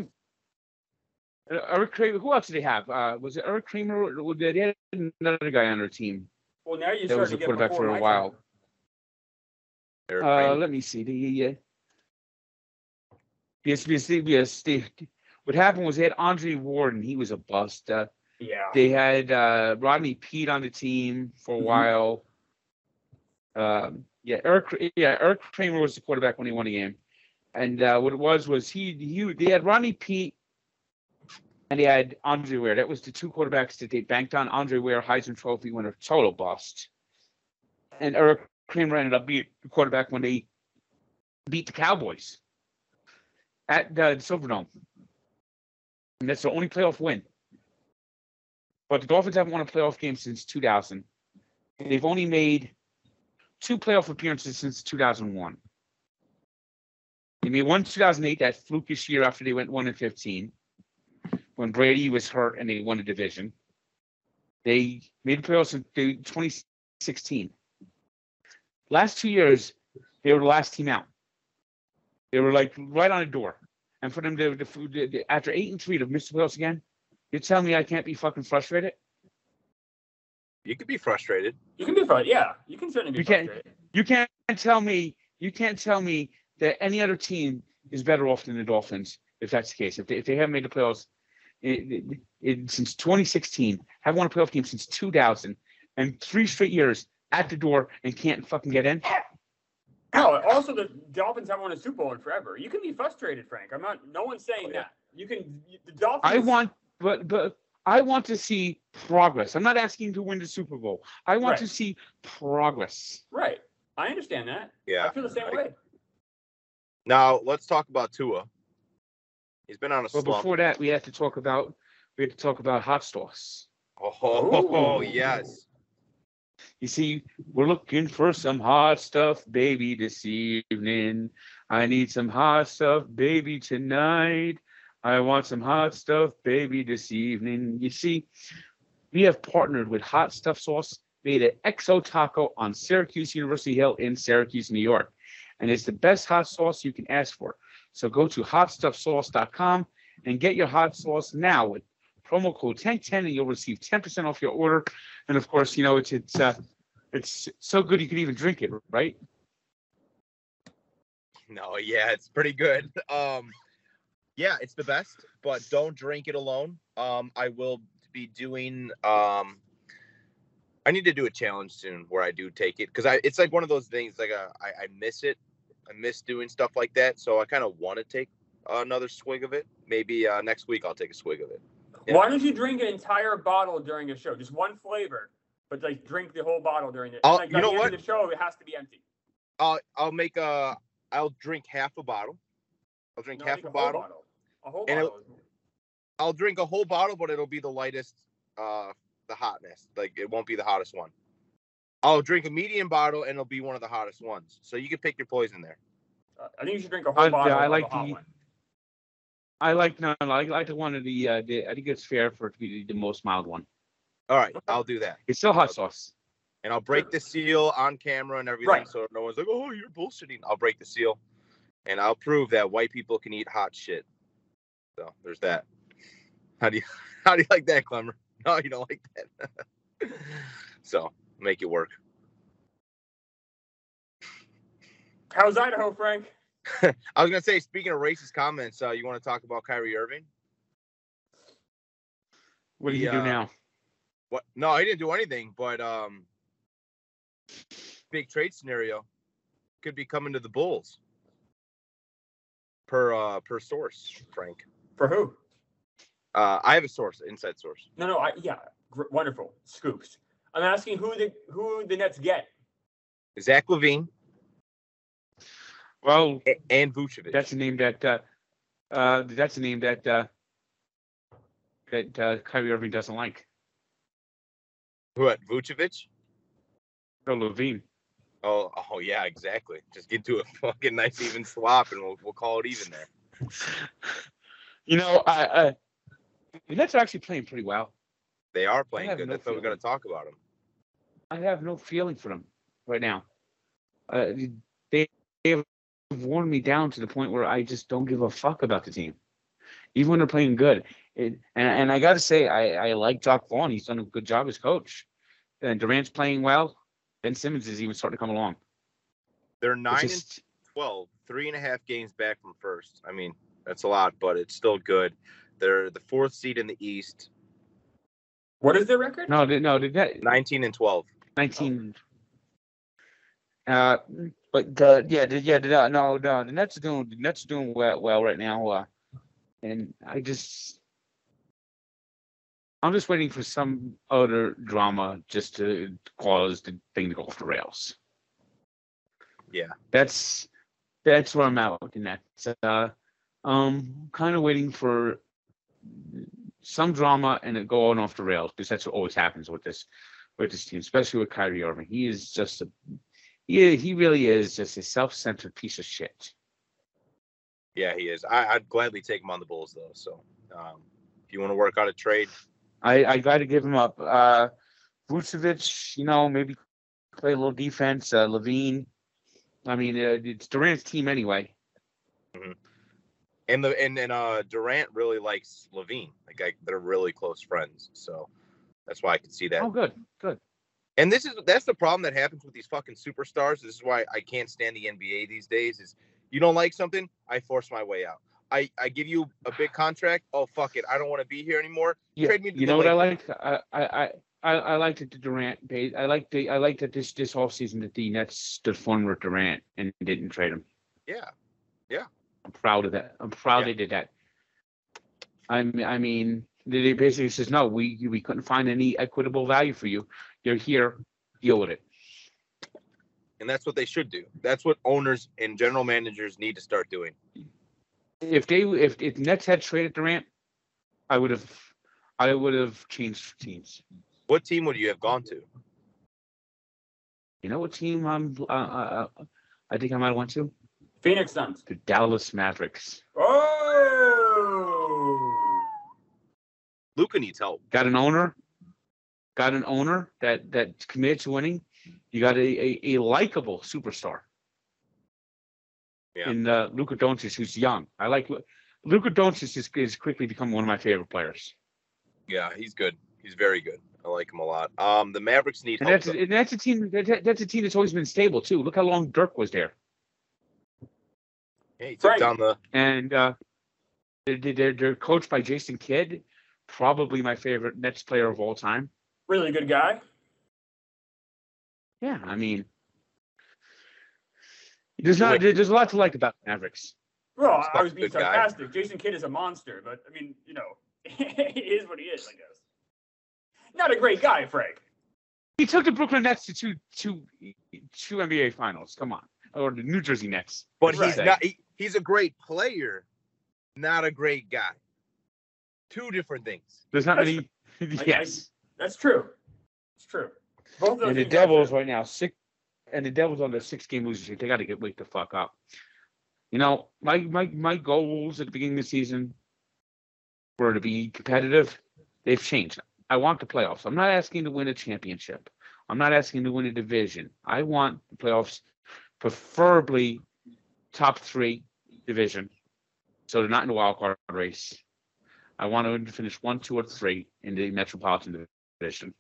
uh, Eric Kramer. Who else did they have? Uh, was it Eric Kramer? Or they had another guy on their team Well, now you're that was a quarterback for a while. Uh, let me see. The uh, yes, yes, yes. What happened was they had Andre Ware, and he was a bust. Uh, Yeah. they had uh, Rodney Peete on the team for a Mhm. while. Um, yeah, Eric. Yeah, Eric Kramer was the quarterback when he won the game, and uh, what it was was he he they had Rodney Peete, and they had Andre Ware. That was the two quarterbacks that they banked on. Andre Ware, Heisman Trophy winner, total bust, and Eric Kramer ended up being the quarterback when they beat the Cowboys at the Silverdome, and that's the only playoff win. But the Dolphins haven't won a playoff game since 2000. They've only made two playoff appearances since 2001. They made one 2008, that flukish year after they went 1 and 15, when Brady was hurt and they won the division. They made the playoffs in 2016. Last two years, they were the last team out. They were like right on the door. And for them to, to, to after eight and three to miss the playoffs again, you're telling me I can't be fucking frustrated? You could be frustrated. You can be frustrated. Yeah, you can certainly be You can't- frustrated. You can't tell me you can't tell me that any other team is better off than the Dolphins if that's the case. If they, if they haven't made the playoffs in, in, since 2016, haven't won a playoff game since 2000, and three straight years at the door and can't fucking get in. No, also the Dolphins haven't won a Super Bowl in forever. You can be frustrated, Frank. I'm not. No one's saying Oh, yeah. that. You can. The Dolphins. I want, but but I want to see progress. I'm not asking to win the Super Bowl. I want Right. to see progress. Right. I understand that. Yeah. I feel the same I- way. Now let's talk about Tua. He's been on a But slump. before that, we have to talk about we have to talk about hot sauce. Oh, Ooh. yes. You see, we're looking for some hot stuff, baby, this evening. I need some hot stuff, baby, tonight. I want some hot stuff, baby, this evening. You see, we have partnered with Hot Stuff Sauce, made an Exo Taco on Syracuse University Hill in Syracuse, New York. And it's the best hot sauce you can ask for. So go to hotstuffsauce.com and get your hot sauce now with promo code 1010 and you'll receive 10% off your order. And of course, you know, it's it's uh, it's so good you could even drink it, right? No, yeah, it's pretty good. Um, yeah, it's the best, but don't drink it alone. Um, I will be doing. Um, I need to do a challenge soon where I do take it because I it's like one of those things like uh, I I miss it. I miss doing stuff like that, so I kind of want to take another swig of it. Maybe uh, next week I'll take a swig of it. Yeah. Why don't you drink an entire bottle during a show? Just one flavor, but like drink the whole bottle during it. Like, you know the what? the show, it has to be empty. I'll I'll make a I'll drink half a bottle. I'll drink No, half like a whole bottle. A whole And it- bottle. I'll drink a whole bottle, but it'll be the lightest, uh, the hotness. Like it won't be the hottest one. I'll drink a medium bottle, and it'll be one of the hottest ones. So you can pick your poison there. Uh, I think you should drink a whole I- bottle. yeah, I like the hot one. I like no, no, I like the one of the. Uh, the I think it's fair for it to be the most mild one. All right, I'll do that, It's still hot sauce. and I'll break the seal on camera and everything, Right. so no one's like, "Oh, you're bullshitting." I'll break the seal, and I'll prove that white people can eat hot shit. So there's that. How do you how do you like that, Clemmer? No, you don't like that. so make it work. How's Idaho, Frank? I was gonna say, speaking of racist comments, uh, you want to talk about Kyrie Irving? What do you The, do uh, now? What? No, he didn't do anything, but um, big trade scenario could be coming to the Bulls. Per uh per source, Frank. For who? Uh, I have a source, inside source. No, no, I yeah, gr- wonderful scoops. I'm asking who the who the Nets get. Zach LaVine Well, a- and Vucevic. that's a name that. Uh, uh, that's a name that. Uh, that uh, Kyrie Irving doesn't like. what? Vucevic? No, LaVine. Oh, oh yeah, exactly. Just get to a fucking nice even swap, and we'll we'll call it even there. You know, I, uh, the Nets are actually playing pretty well. They are playing good. no That's what we're gonna talk about them. I have no feeling for them right now. Uh, they, they have worn me down to the point where I just don't give a fuck about the team, even when they're playing good. It, and and I got to say, I, I like Doc Vaughn. He's done a good job as coach. And Durant's playing well. Ben Simmons is even starting to come along. They're It's nine and just, 12, three and a half games back from first. I mean, that's a lot, but it's still good. They're the fourth seed in the East, What is their record? no, they, no, the Net, 19 and 12. 19. Uh, but the yeah, the, yeah, the, no, no, the Nets are doing the Nets are doing well, well right now. Uh, and I just, I'm just waiting for some other drama just to cause the thing to go off the rails. Yeah. That's that's where I'm at with the Nets. Uh, um, kind of waiting for some drama and it going off the rails because that's what always happens with this with this team, especially with Kyrie Irving. He is just a he he really is just a self-centered piece of shit. Yeah, he is. I, I'd gladly take him on the Bulls, though. So um, if you want to work out a trade, I I got to give him up. Uh, Vucevic, you know, maybe play a little defense. Uh, LaVine. I mean, uh, it's Durant's team anyway. and the and, and uh Durant really likes LaVine. Like I, they're really close friends. So that's why I can see that. Oh, good, good. And this is that's the problem that happens with these fucking superstars. This is why I can't stand the NBA these days. Is you don't like something, I force my way out. I I give you a big contract. Oh fuck it, I don't want to be here anymore. Yeah, Trade me you know what I like? I I I I, liked that the Durant. I like the I like that this this off season that the Nets stood firm with Durant and didn't trade him. Yeah, yeah. I'm proud of that. I'm proud Yeah. they did that. I mean, I mean, they basically says no, we we couldn't find any equitable value for you. You're here, deal with it. and that's what they should do. That's what owners and general managers need to start doing. If they if if Nets had traded Durant, I would have I would have changed teams. What team would you have gone to? You know what team I'm uh, I think I might have went to Phoenix Suns. the Dallas Mavericks. Oh. Luka needs help. got an owner, got an owner that that committed to winning. You got a a, a likable superstar. Yeah. In uh, Luka Doncic, who's young. I like Luka Doncic is, is quickly become one of my favorite players. Yeah, he's good. He's very good. I like him a lot. Um, the Mavericks need And help. that's though. and that's a team that, that- that's a team that's always been stable too. Look how long Dirk was there, Yeah, he took Right. down the. and uh, they're, they're they're coached by Jason Kidd, probably my favorite Nets player of all time. Really good guy. Yeah, I mean, there's not there's a lot to like about Mavericks. Well, I was being a good guy. sarcastic. Jason Kidd is a monster, but I mean, you know, he is what he is, I guess. Not a great guy, Frank. He took the Brooklyn Nets to two two two NBA finals. Come on, or the New Jersey Nets. But Right. he's not. He, he's a great player, not a great guy. Two different things. There's not That's- many. I- yes. That's true. It's true. Both of And the Devils right now six, and the Devils on the six game losing streak. They got to get wake the fuck up. You know, my my my goals at the beginning of the season were to be competitive. They've changed. I want the playoffs. I'm not asking to win a championship. I'm not asking to win a division. I want the playoffs, preferably top three division, so they're not in the wild card race. I want them to finish one, two, or three in the Metropolitan Division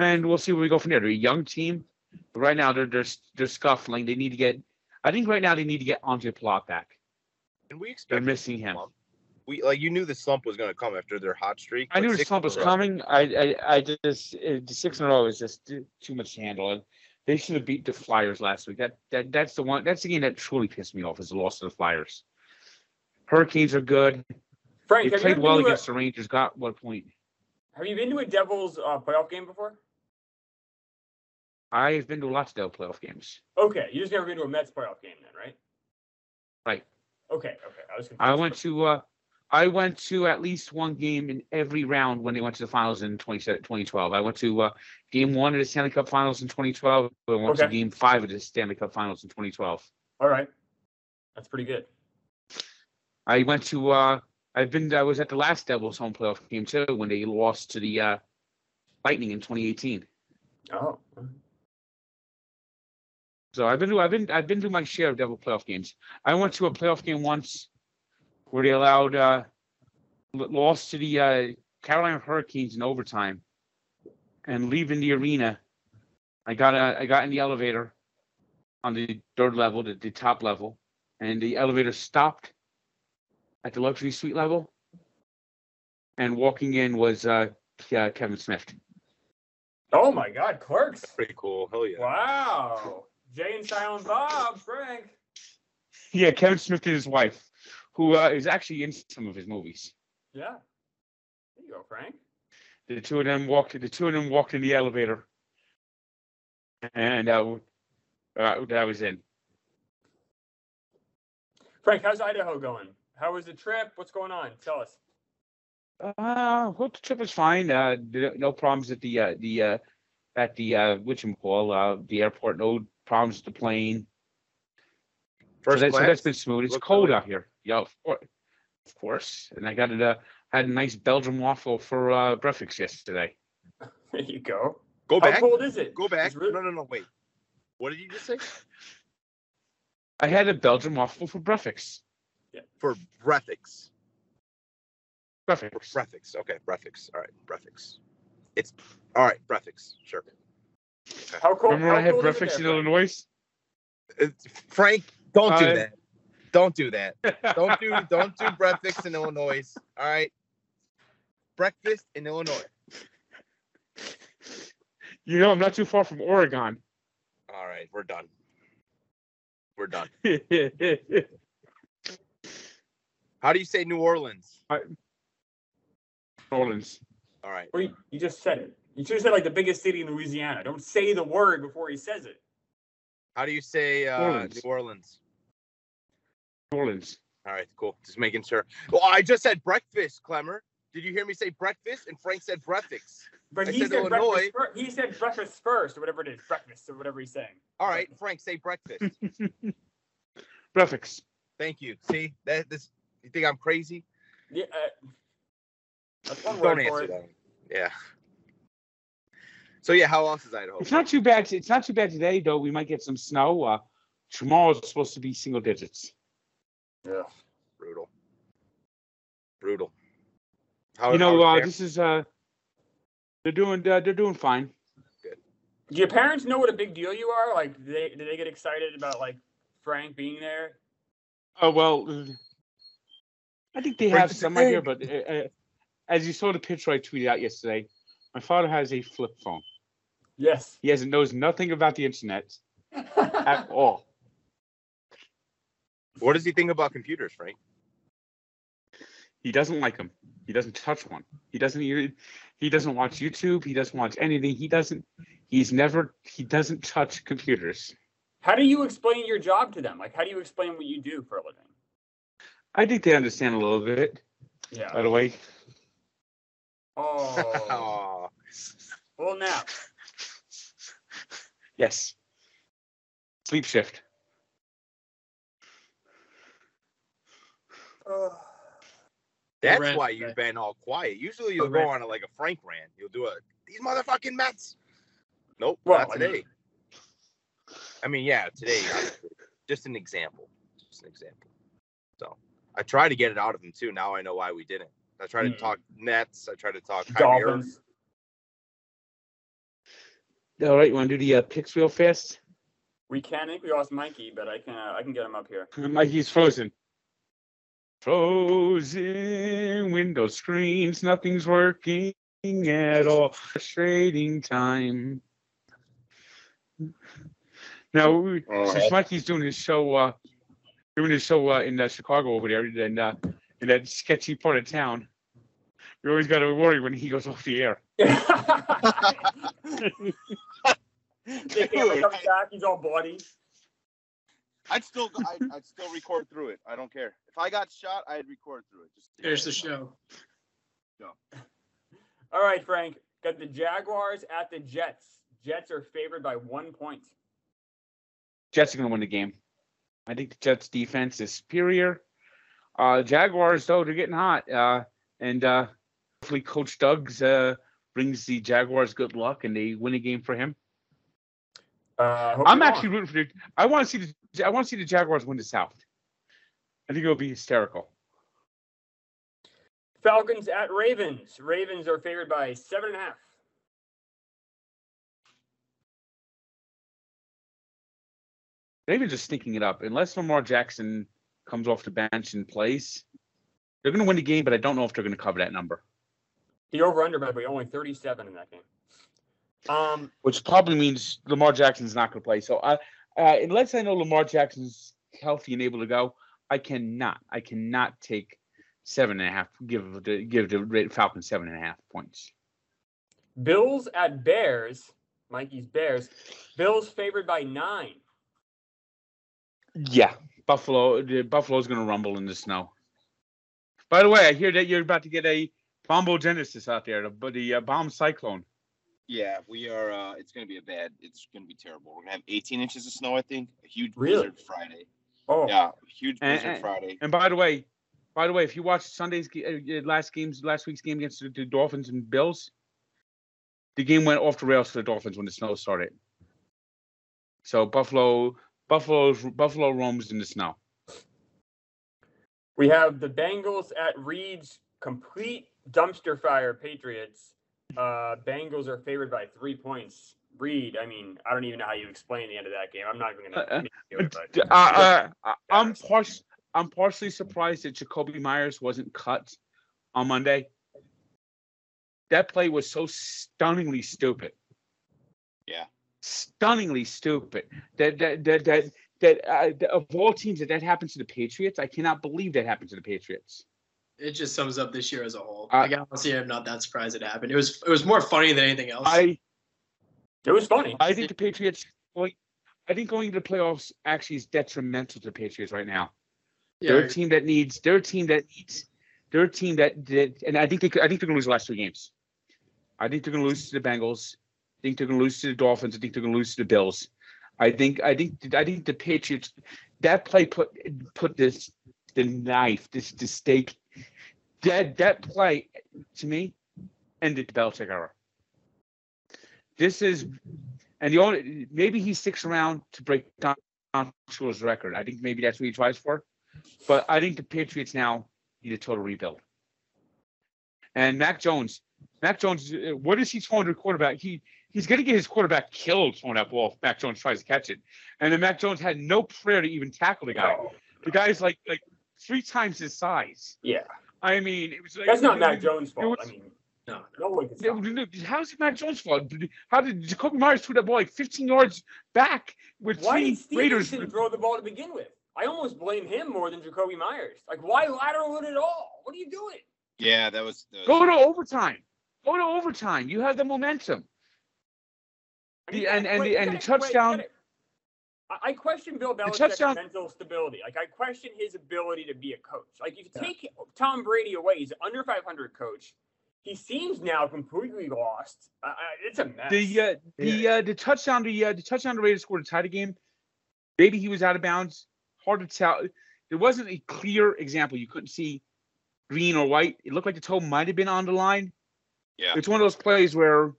and we'll see where we go from there. They're a young team, but right now they're they're they're scuffling. They need to get. I think right now they need to get Ondrej Palat back. And we They're expect missing him. we like you knew the slump was going to come after their hot streak. I knew the slump was coming. I I, I just uh, the six in a row is just too too much to handle. And they should have beat the Flyers last week. That that that's the one. That's the game that truly pissed me off is the loss to the Flyers. Hurricanes are good. Frank, They you, played well been to against the Rangers. Got one point. have you been to a Devils uh, playoff game before? I've been to lots of Devil playoff games. Okay, you just never been to a Mets playoff game then, right? Right. Okay, okay. I was confused. I went to uh, I went to at least one game in every round when they went to the finals in 20, 2012. I went to uh, game one of the Stanley Cup Finals in 2012. I went to Okay. game five of the Stanley Cup Finals in 2012. All right. That's pretty good. I went to uh, I've been I was at the last Devils home playoff game too when they lost to the uh, Lightning in 2018. Oh. So I've been to I've been I've been to my share of Devil playoff games. I went to a playoff game once where they allowed uh, lost to the uh, Carolina Hurricanes in overtime, and leaving the arena, I got a I got in the elevator on the third level, the, the top level, and the elevator stopped at the luxury suite level, and walking in was uh, Ke- Kevin Smith. Oh my God, Clerks. Pretty cool. Hell yeah. Wow. Jay and Silent Bob, Frank. Yeah, Kevin Smith and his wife, who uh, is actually in some of his movies. Yeah. There you go, Frank. The two of them walked. The two of them walked in the elevator, and uh, uh, that was in. Frank, how's Idaho going? How was the trip? What's going on? Tell us. Uh, well, the trip was fine. Uh, no problems at the uh, the uh, at the uh, Call, uh, the airport. No problems with the plane. So, First that, so that's been smooth. It's cold really- out here. Yeah, of course. Of course. And I got it. Uh, had a nice Belgian waffle for uh, breakfast yesterday. There you go. Go How back. cold is it? Go back. Really- No, no, no. Wait. What did you just say? I had a Belgian waffle for breakfast. For breathics. For Breakfast. breathics. Okay, breathics. All right, breathics. It's all right. Breathics. Sure. How cold? Remember when I how had cold is it breakfast in Frank? Illinois? Frank, don't do Uh, that. Don't do that. Don't do don't do breakfast in Illinois. All right. Breakfast in Illinois. You know, I'm not too far from Oregon. All right, we're done. We're done. How do you say New Orleans? New Orleans. All right. Well, you, you just said it. You should have said like the biggest city in Louisiana. Don't say the word before he says it. How do you say uh, Orleans. New Orleans? New Orleans. All right, cool. Just making sure. Well, I just said breakfast, Clemmer. Did you hear me say breakfast? And Frank said breakfast. But I he said said, Illinois. breakfast first. He said breakfast first, or whatever it is, breakfast or whatever he's saying. All right, Frank, say breakfast. Breakfast. Thank you. See that this? You think I'm crazy? Yeah, uh, that's one Don't word for answer it. that. Yeah. So yeah, how else is Idaho? It's not too bad. It's not too bad today, though. We might get some snow. Uh, tomorrow's supposed to be single digits. Yeah. brutal. Brutal. How, You know, how's uh, there? this is uh, they're doing uh, they're doing fine. Good. Do your parents know what a big deal you are? Like, do they do they get excited about like Frank being there? Oh well, I think they Break have it some down. idea, but uh, uh, as you saw the picture I tweeted out yesterday, my father has a flip phone. Yes. He has knows nothing about the internet at all. What does he think about computers, Frank? He doesn't like them. He doesn't touch one. He doesn't even. He doesn't watch YouTube. He doesn't watch anything. He doesn't. He's never. He doesn't touch computers. How do you explain your job to them? Like, how do you explain what you do for a living? I think they understand a little bit. Yeah. By the way, Oh. Aw. well, now. yes. Sleep shift. That's rant why you've been all quiet. Usually oh, you'll go rant. on a, like a Frank rant. You'll do a these motherfucking Mets. Nope, Well, not today. I mean, yeah, today. Just an example. Just an example. So I try to get it out of him too. Now I know why we didn't. I try to talk Nets. I try to talk Kyrie Dolphins. All right, you want to do the uh, picks real fast? We can. I think we lost Mikey, but I can. Uh, I can get him up here. Mikey's frozen. Frozen window screens, nothing's working at all. Frustrating time. Now, we- since Mikey's doing his show, uh, doing his show uh, in uh, Chicago over there, and uh, in that sketchy part of town, you always got to worry when he goes off the air. they can't come back. He's all bloody. I'd still I'd, I'd still record through it. I don't care. If I got shot, I'd record through it. Just Finish the show. All right, Frank. Got the Jaguars at the Jets. Jets are favored by one point. Jets are going to win the game. I think the Jets defense is superior. Uh, Jaguars, though, they're getting hot. Uh, and uh, hopefully, Coach Doug's uh, brings the Jaguars good luck and they win a game for him. Uh, I'm actually wrong. rooting for the. I want to see the. I want to see the Jaguars win the South. I think it'll be hysterical. Falcons at Ravens. Ravens are favored by seven and a half. Ravens are sneaking it up. Unless Lamar Jackson comes off the bench and plays, they're going to win the game. But I don't know if they're going to cover that number, The over under by the way, only 37 in that game. Um, which probably means Lamar Jackson's not going to play. So, I, uh, unless I know Lamar Jackson's healthy and able to go, I cannot. I cannot take seven and a half. Give the give the Falcons seven and a half points. Bills at Bears. Mikey's Bears. Bills favored by nine. Yeah, Buffalo. The Buffalo's going to rumble in the snow. By the way, I hear that you're about to get a bombogenesis out there, the, the uh, bomb cyclone. yeah, we are. uh It's gonna be a bad. It's gonna be terrible. We're gonna have 18 inches of snow. I think a huge Really? blizzard Friday. Oh, Yeah, huge blizzard and- Friday. And by the way, by the way, if you watched Sunday's uh, last games, last week's game against the, the Dolphins and Bills, the game went off the rails for the Dolphins when the snow started. So Buffalo, Buffalo's Buffalo roams in the snow. we have the Bengals at Reed's complete dumpster fire Patriots. Uh, Bengals are favored by three points. Reed, I mean, I don't even know how you explain the end of that game. I'm not even Uh, uh, gonna. do Uh, uh, uh, I'm partially, I'm partially surprised that Jakobi Meyers wasn't cut on Monday. That play was so stunningly stupid. Yeah. Stunningly stupid. That that that that that, uh, that of all teams that that happens to the Patriots, I cannot believe that happened to the Patriots. It just sums up this year as a whole. I, like honestly, I'm not that surprised it happened. It was it was more funny than anything else. I it was funny. I think the Patriots. Going, I think going to the playoffs actually is detrimental to the Patriots right now. yeah, They're a team that needs. They're a team that needs. They're a team that did, and I think they. could- I think they're going to lose the last three games. I think they're going to lose to the Bengals. I think they're going to lose to the Dolphins. I think they're going to lose to the Bills. I think. I think. I think the Patriots. That play put put this the knife, this the stake. That that play to me ended the Belichick era. This is, and the only maybe he sticks around to break down Shula's record. I think maybe that's what he tries for. But I think the Patriots now need a total rebuild. And Mac Jones, Mac Jones, uh, what is he throwing to quarterback? He he's going to get his quarterback killed throwing that ball. if Mac Jones tries to catch it, and then Mac Jones had no prayer to even tackle the guy. The guy's like like three times his size. Yeah, I mean, it was like that's not Mac Jones' fault. was- I mean, no, no one can stop. him. How's it Mac Jones' fault? How did Jakobi Meyers throw that ball like 15 yards back with Why three did Raiders? Stevenson throw the ball to begin with? I almost blame him more than Jakobi Meyers. Like, why lateral it at all? What are you doing? Yeah, that was. That was Go to overtime. Go to overtime. You have the momentum. I The- you and- and the- and the gotta que- you touchdown- gotta- I I question Bill Belichick's mental stability. Like I question his ability to be a coach. Like if you take Tom Brady away, he's an under 500 coach. He seems now completely lost. Uh, uh, it's a mess. The uh, the uh, the touchdown the uh, the touchdown the Raiders scored to tie the game. Maybe he was out of bounds. Hard to tell. There wasn't a clear example. You couldn't see green or white. It looked like the toe might have been on the line. Yeah. It's one of those plays where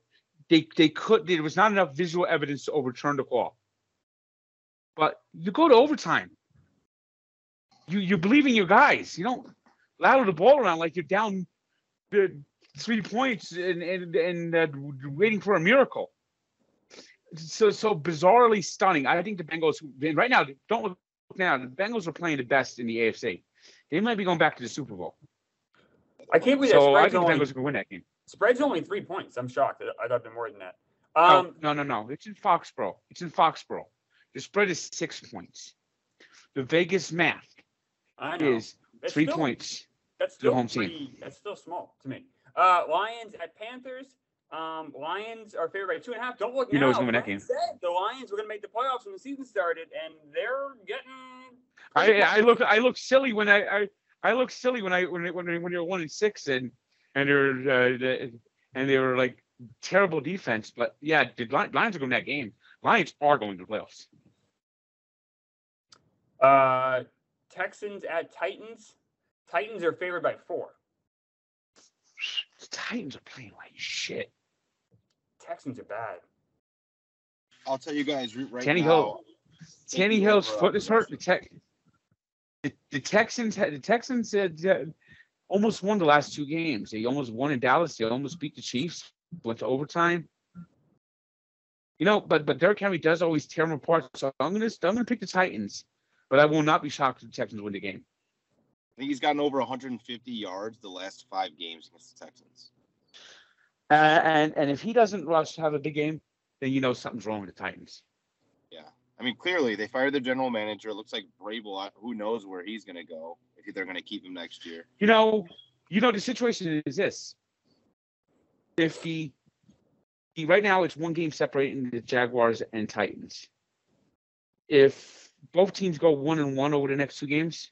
they they could there was not enough visual evidence to overturn the call. But you go to overtime. You you believe in your guys. You don't ladle the ball around like you're down the three points and and and uh, waiting for a miracle. So so bizarrely stunning. I think the Bengals right now don't look now. The Bengals are playing the best in the AFC. They might be going back to the Super Bowl. I can't believe that So I spread's think the only, Bengals are going to win that game. spread's only three points. I'm shocked. I- I thought it'd been more than that. Um, no, no, no. It's in Foxborough. It's in Foxborough. The spread is six points. The Vegas math I know. is That's three still- points. That's the still home team. That's still small to me. Uh, Lions at Panthers. Um, Lions are favored by two and a half. Don't look You know now. who's gonna that game. Said the Lions were going to make the playoffs when the season started, and they're getting. I I look I look silly when I I, I look silly when I when when when you're one and six and and they're uh, the, and they were like terrible defense. But yeah, the Lions are going to that game. Lions are going to the playoffs. Uh, Texans at Titans. Titans are favored by four. The Titans are playing like shit. Texans are bad. I'll tell you guys right Tanny now. Hill. Take Tannehill's foot is hurt. The, rest tech, the, the Texans had the Texans had uh, almost won the last two games. They almost won in Dallas. They almost beat the Chiefs. Went to overtime. You know, but but Derrick Henry does always tear them apart. So I'm gonna I'm gonna pick the Titans, but I will not be shocked if the Texans win the game. I think he's gotten over 150 yards the last five games against the Texans. Uh, and and if he doesn't rush to have a big game, then you know something's wrong with the Titans. Yeah, I mean, clearly they fired their general manager. It looks like Vrabel. Who knows where he's going to go if they're going to keep him next year. You know, you know the situation is this. If the right now it's one game separating the Jaguars and Titans. If both teams go one and one over the next two games,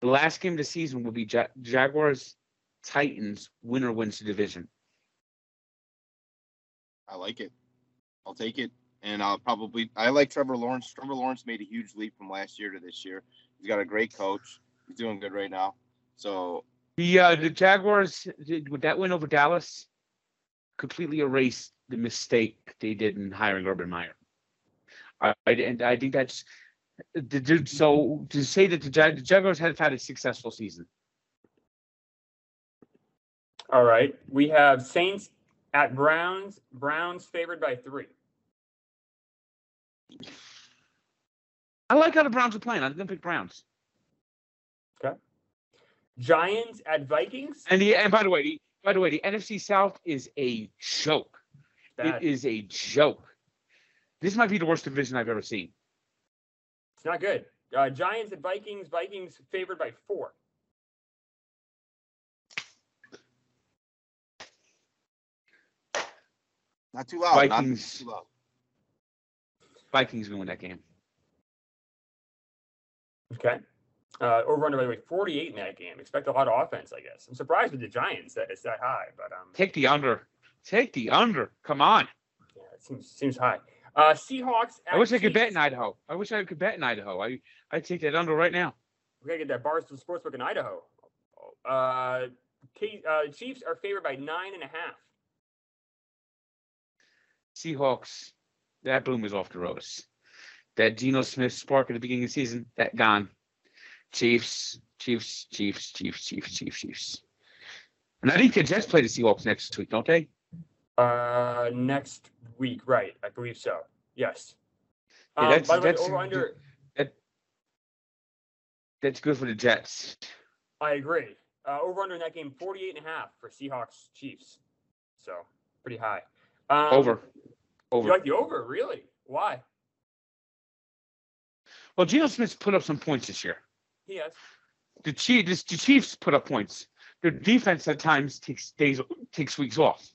the last game of the season will be ja- Jaguars Titans. Winner wins the division. I like it. I'll take it. And I'll probably I like Trevor Lawrence. Trevor Lawrence made a huge leap from last year to this year. He's got a great coach. He's doing good right now. So The uh, the Jaguars with that win over Dallas completely erased the mistake they did in hiring Urban Meyer. I, I and I think that's the, so to say that the, Jag, the Jaguars have had a successful season. All right. We have Saints at Browns. Browns favored by three. I like how the Browns are playing. I'm gonna pick Browns. Okay. Giants at Vikings. And the and by the way, the, by the way, the NFC South is a joke. Bad. It is a joke. This might be the worst division I've ever seen. It's not good. Uh, Giants and Vikings. Vikings favored by four. not too loud. Not Vikings. too loud. Vikings gonna win that game. Okay. Uh, over under by the way, 48 in that game. Expect a lot of offense, I guess. I'm surprised with the Giants that it's that high, but um, Take the under. Take the under. Come on. yeah, it seems seems high. Uh, Seahawks. I wish I could bet in Idaho. I wish I could bet in Idaho. I I take that under right now. We gotta get that Barstool Sportsbook in Idaho. Uh, K- uh, Chiefs are favored by nine and a half. Seahawks. That boom is off the road. That Geno Smith spark at the beginning of the season, that gone. Chiefs, Chiefs, Chiefs, Chiefs, Chiefs, Chiefs, Chiefs. And I think the Jets play the Seahawks next week, don't they? Uh, next week, right? I believe so. Yes. Yeah, Um, that's- by the way, over under. That's good for the Jets. I agree. Uh, over under in that game, 48 and a half for Seahawks Chiefs. So pretty high. Um, Over. Over. You like the over, really? Why? Well, Geno Smith's put up some points this year. He has. The Chiefs, the Chiefs put up points. Their defense at times takes days, takes weeks off.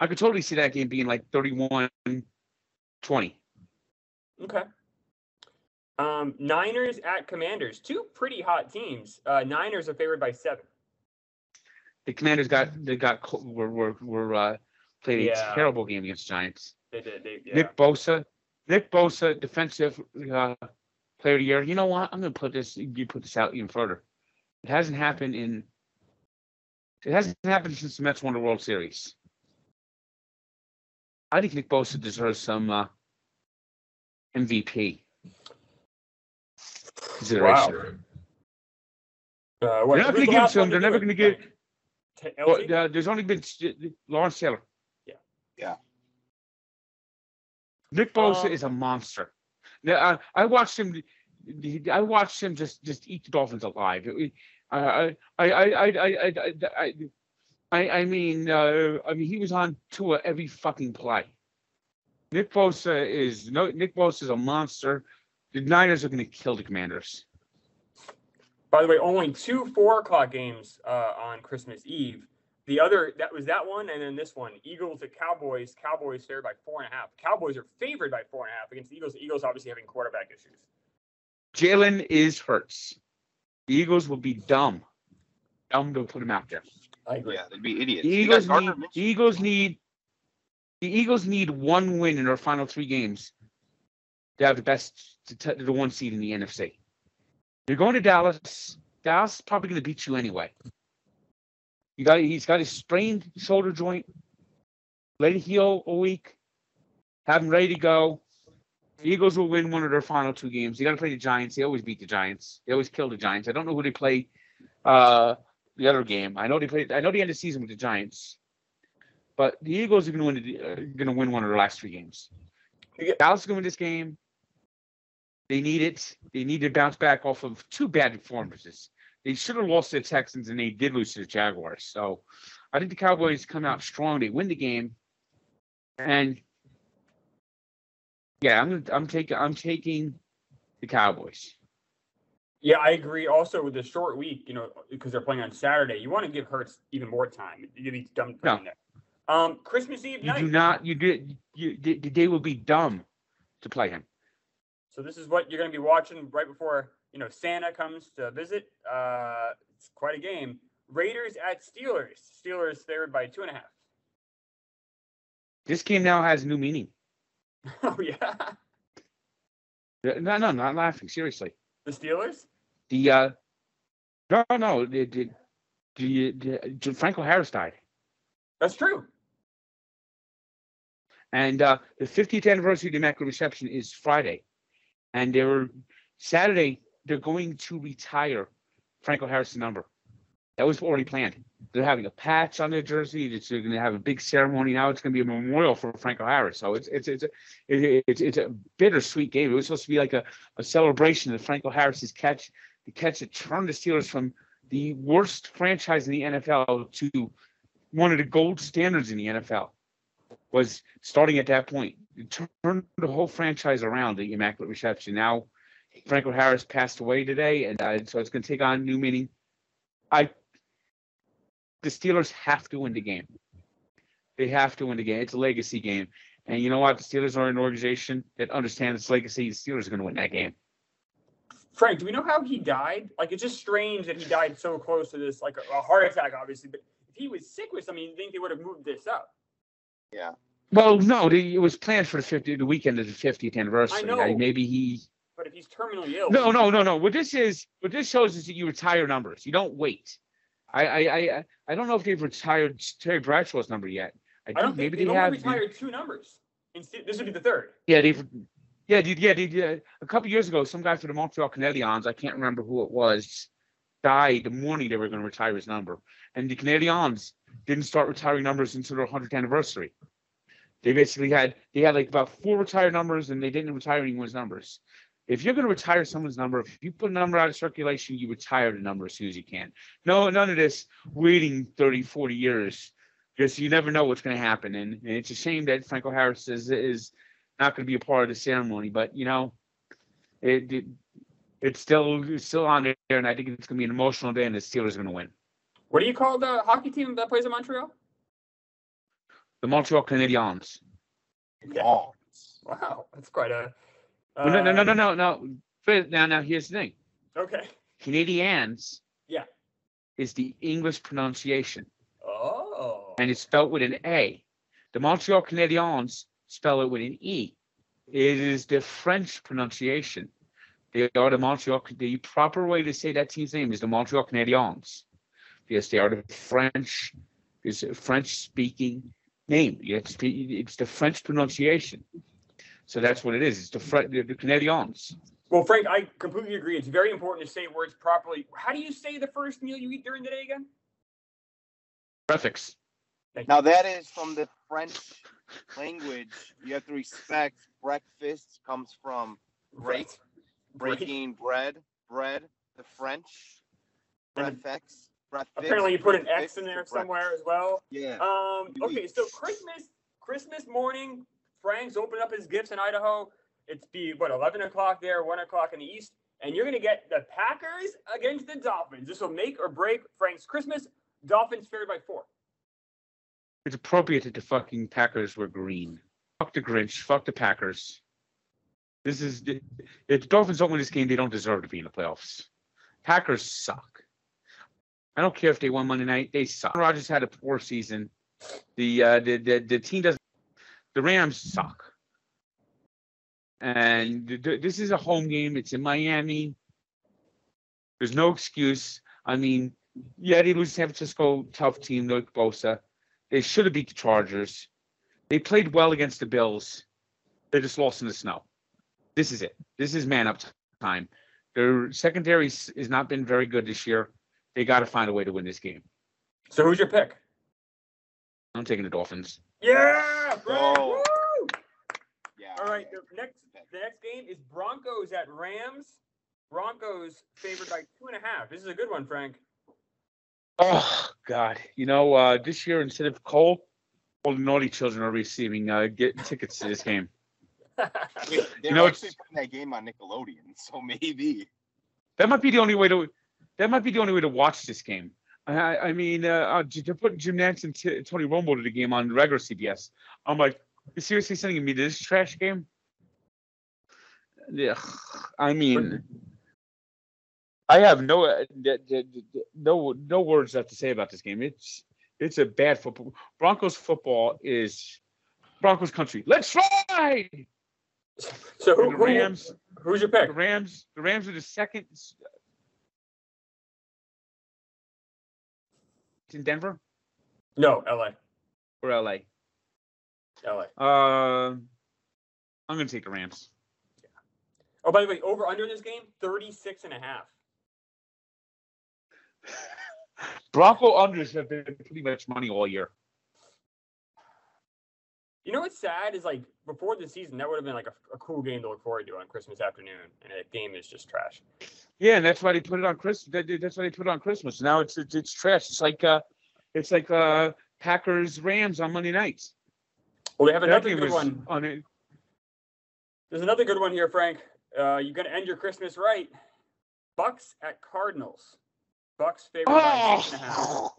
I could totally see that game being like 31 20. Okay. Um, Niners at Commanders, two pretty hot teams. Uh, Niners are favored by seven. The Commanders got they got were were, were uh, played a terrible game against Giants. They did. They, yeah. Nick Bosa, Nick Bosa, defensive uh, player of the year. You know what? I'm gonna put this. You put this out even further. It hasn't happened in. It hasn't happened since the Mets won the World Series. I think Nick Bosa deserves some uh, MVP consideration. Uh, what, They're not gonna give last to him. They're never gonna give- T- Well, uh, there's only been Lawrence Taylor. Yeah. Yeah. Nick Bosa Um, is a monster. Now, I, I watched him. I watched him just just eat the Dolphins alive. It- I I I I I I I, I, I mean uh, I mean he was on tour every fucking play. Nick Bosa is no Nick Bosa is a monster. The Niners are going to kill the Commanders. By the way, only two four o'clock games uh, on Christmas Eve. The other that was that one, and then this one, Eagles at Cowboys. Cowboys favored by four and a half. Cowboys are favored by four and a half against the Eagles. The Eagles obviously having quarterback issues. Jalen is hurts. The Eagles will be dumb, dumb to put him out there. I agree. Yeah, they'd be idiots. The Eagles Gardner need the Eagles need the Eagles need one win in their final three games to have the best to t- the one seed in the NFC. You're going to Dallas. Dallas is probably going to beat you anyway. You got he's got his sprained shoulder joint. Let it heal a week. Have him ready to go. The Eagles will win one of their final two games. They got to play the Giants. They always beat the Giants. They always kill the Giants. I don't know who they play uh, the other game. I know they played. I know the end of the season with the Giants, but the Eagles are going to win. Uh, going to win one of their last three games. Dallas is going to win this game. They need it. They need to bounce back off of two bad performances. They should have lost to the Texans, and they did lose to the Jaguars. So, I think the Cowboys come out strong. They win the game, and yeah, I'm gonna, I'm taking I'm taking the Cowboys. Yeah, I agree. Also, with the short week, you know, because they're playing on Saturday, you want to give Hurts even more time. You'd be dumb No. him there. Um, Christmas Eve You night. do not. You did. You they, they will be dumb to play him. So this is what you're going to be watching right before you know Santa comes to visit. Uh, it's quite a game. Raiders at Steelers. Steelers favored by two and a half. This game now has new meaning. oh yeah, No, no, not laughing. Seriously. the Steelers. The uh, no, no, the the, the, the Franco Harris died, That's true. and uh, the 50th anniversary of the Immaculate Reception is Friday, and they're Saturday. They're going to retire Franco Harris' number. That was already planned. They're having a patch on their jersey. They're going to have a big ceremony. Now it's going to be a memorial for Franco Harris. So it's it's it's a, it's it's a bittersweet game. It was supposed to be like a, a celebration of Franco Harris's catch, the catch that turned the Steelers from the worst franchise in the NFL to one of the gold standards in the NFL. Was starting at that point. It turned the whole franchise around. The Immaculate Reception. Now Franco Harris passed away today, and uh, so it's going to take on new meaning. I the Steelers have to win the game. They have to win the game. It's a legacy game. And you know what? The Steelers are an organization that understands its legacy. The Steelers are going to win that game. Frank, do we know how he died? Like it's just strange that he died so close to this, like a, a heart attack, obviously. But if he was sick with something, you think they would have moved this up? Yeah. Well, no, the, it was planned for the 50, the weekend of the 50th anniversary. I know. maybe he. But if he's terminally ill, No, no, no, no. What this is, what this shows is that you retire numbers. You don't wait. I, I, I, I don't know if they've retired Terry Bradshaw's number yet. I, I don't think think maybe they've they only have. retired two numbers. Instead, this would be the third. Yeah, they've. Yeah, they, yeah, they, yeah. A couple years ago, some guy for the Montreal Canadiens, I can't remember who it was, died the morning they were going to retire his number, and the Canadiens didn't start retiring numbers until their 100th anniversary. They basically had they had like about four retired numbers, and they didn't retire anyone's numbers. If you're going to retire someone's number, if you put a number out of circulation, you retire the number as soon as you can. No, none of this waiting 30, 40 years because you never know what's going to happen. And, and it's a shame that Franco Harris is is not going to be a part of the ceremony. But you know, It, it it's still it's still on there, and I think it's going to be an emotional day, and the Steelers are going to win. What do you call the hockey team that plays in Montreal? The Montreal Canadiens. Oh, Wow, that's quite a. Well, no, no, no, uh, no, no, no. Now, now, here's the thing. Okay. Canadiens. Yeah. Is the English pronunciation, Oh. and it's spelled with an A. The Montreal Canadiens spell it with an E. It is the French pronunciation. They are the Montreal. The proper way to say that team's name is the Montreal Canadiens, because they are the French. It's a French-speaking name. It's it's the French pronunciation. So that's what it is. It's the French, the, the Canadiens. Well, Frank, I completely agree. It's very important to say words properly. How do you say the first meal you eat during the day again? Prefix. Now that is from the French language. You have to respect. Breakfast comes from break, Break. breaking bread, bread. The French. Breakfast. Breakfast. Apparently, you put an X in there somewhere as well. Yeah. Um, okay, so Christmas, Christmas morning, Frank's opening up his gifts in Idaho. It's be what eleven o'clock there, one o'clock in the east, and you're gonna get the Packers against the Dolphins. This will make or break Frank's Christmas. Dolphins favored by four. It's appropriate that the fucking Packers were green. Fuck the Grinch. Fuck the Packers. This is if the Dolphins don't win this game, they don't deserve to be in the playoffs. Packers suck. I don't care if they won Monday night; they suck. Rodgers had a poor season. The uh, the, the the team doesn't. The Rams suck. And th- th- this is a home game. It's in Miami. There's no excuse. I mean, yeah, they lose San Francisco, tough team, Nick Bosa. They should have beat the Chargers. They played well against the Bills. They just lost in the snow. This is it. This is man up time. Their secondary s- has not been very good this year. They got to find a way to win this game. So who's your pick? I'm taking the Dolphins. Yeah, bro. Woo! Yeah. All right, the next the next game is Broncos at Rams. Broncos favored by two and a half. This is a good one, Frank. Oh God! You know, uh, this year instead of coal, all the naughty children are receiving uh, get tickets to this game. They're You know, actually it's- putting that game on Nickelodeon, so maybe. That might be the only way to. That might be the only way to watch this game. I, I mean, uh, uh, they're putting Jim Nantz and T- Tony Romo to the game on regular CBS. I'm like, seriously sending me this trash game? Yeah, I mean, I have no, uh, no, no words left to say about this game. It's, it's a bad football. Broncos football is Broncos country. Let's fly. So who, the who- Rams, who's your the pick? Rams, the Rams are the second. It's in Denver No, LA. or LA. LA. Uh, I'm gonna take the Rams. Yeah. Oh, by the way, over under this game, 36 and a half. Bronco unders have been pretty much money all year. You know what's sad is like before the season, that would have been like a, a cool game to look forward to on Christmas afternoon, and that game is just trash. Yeah, and that's why they put it on Christmas. That's why they put it on Christmas. Now it's it's, it's trash. It's like uh, it's like uh, Packers Rams on Monday nights. Well, they have another good one. on it. There's another good one here, Frank. Uh, you're gonna end your Christmas right. Bucks at Cardinals. Bucks favored by six and a half. Oh!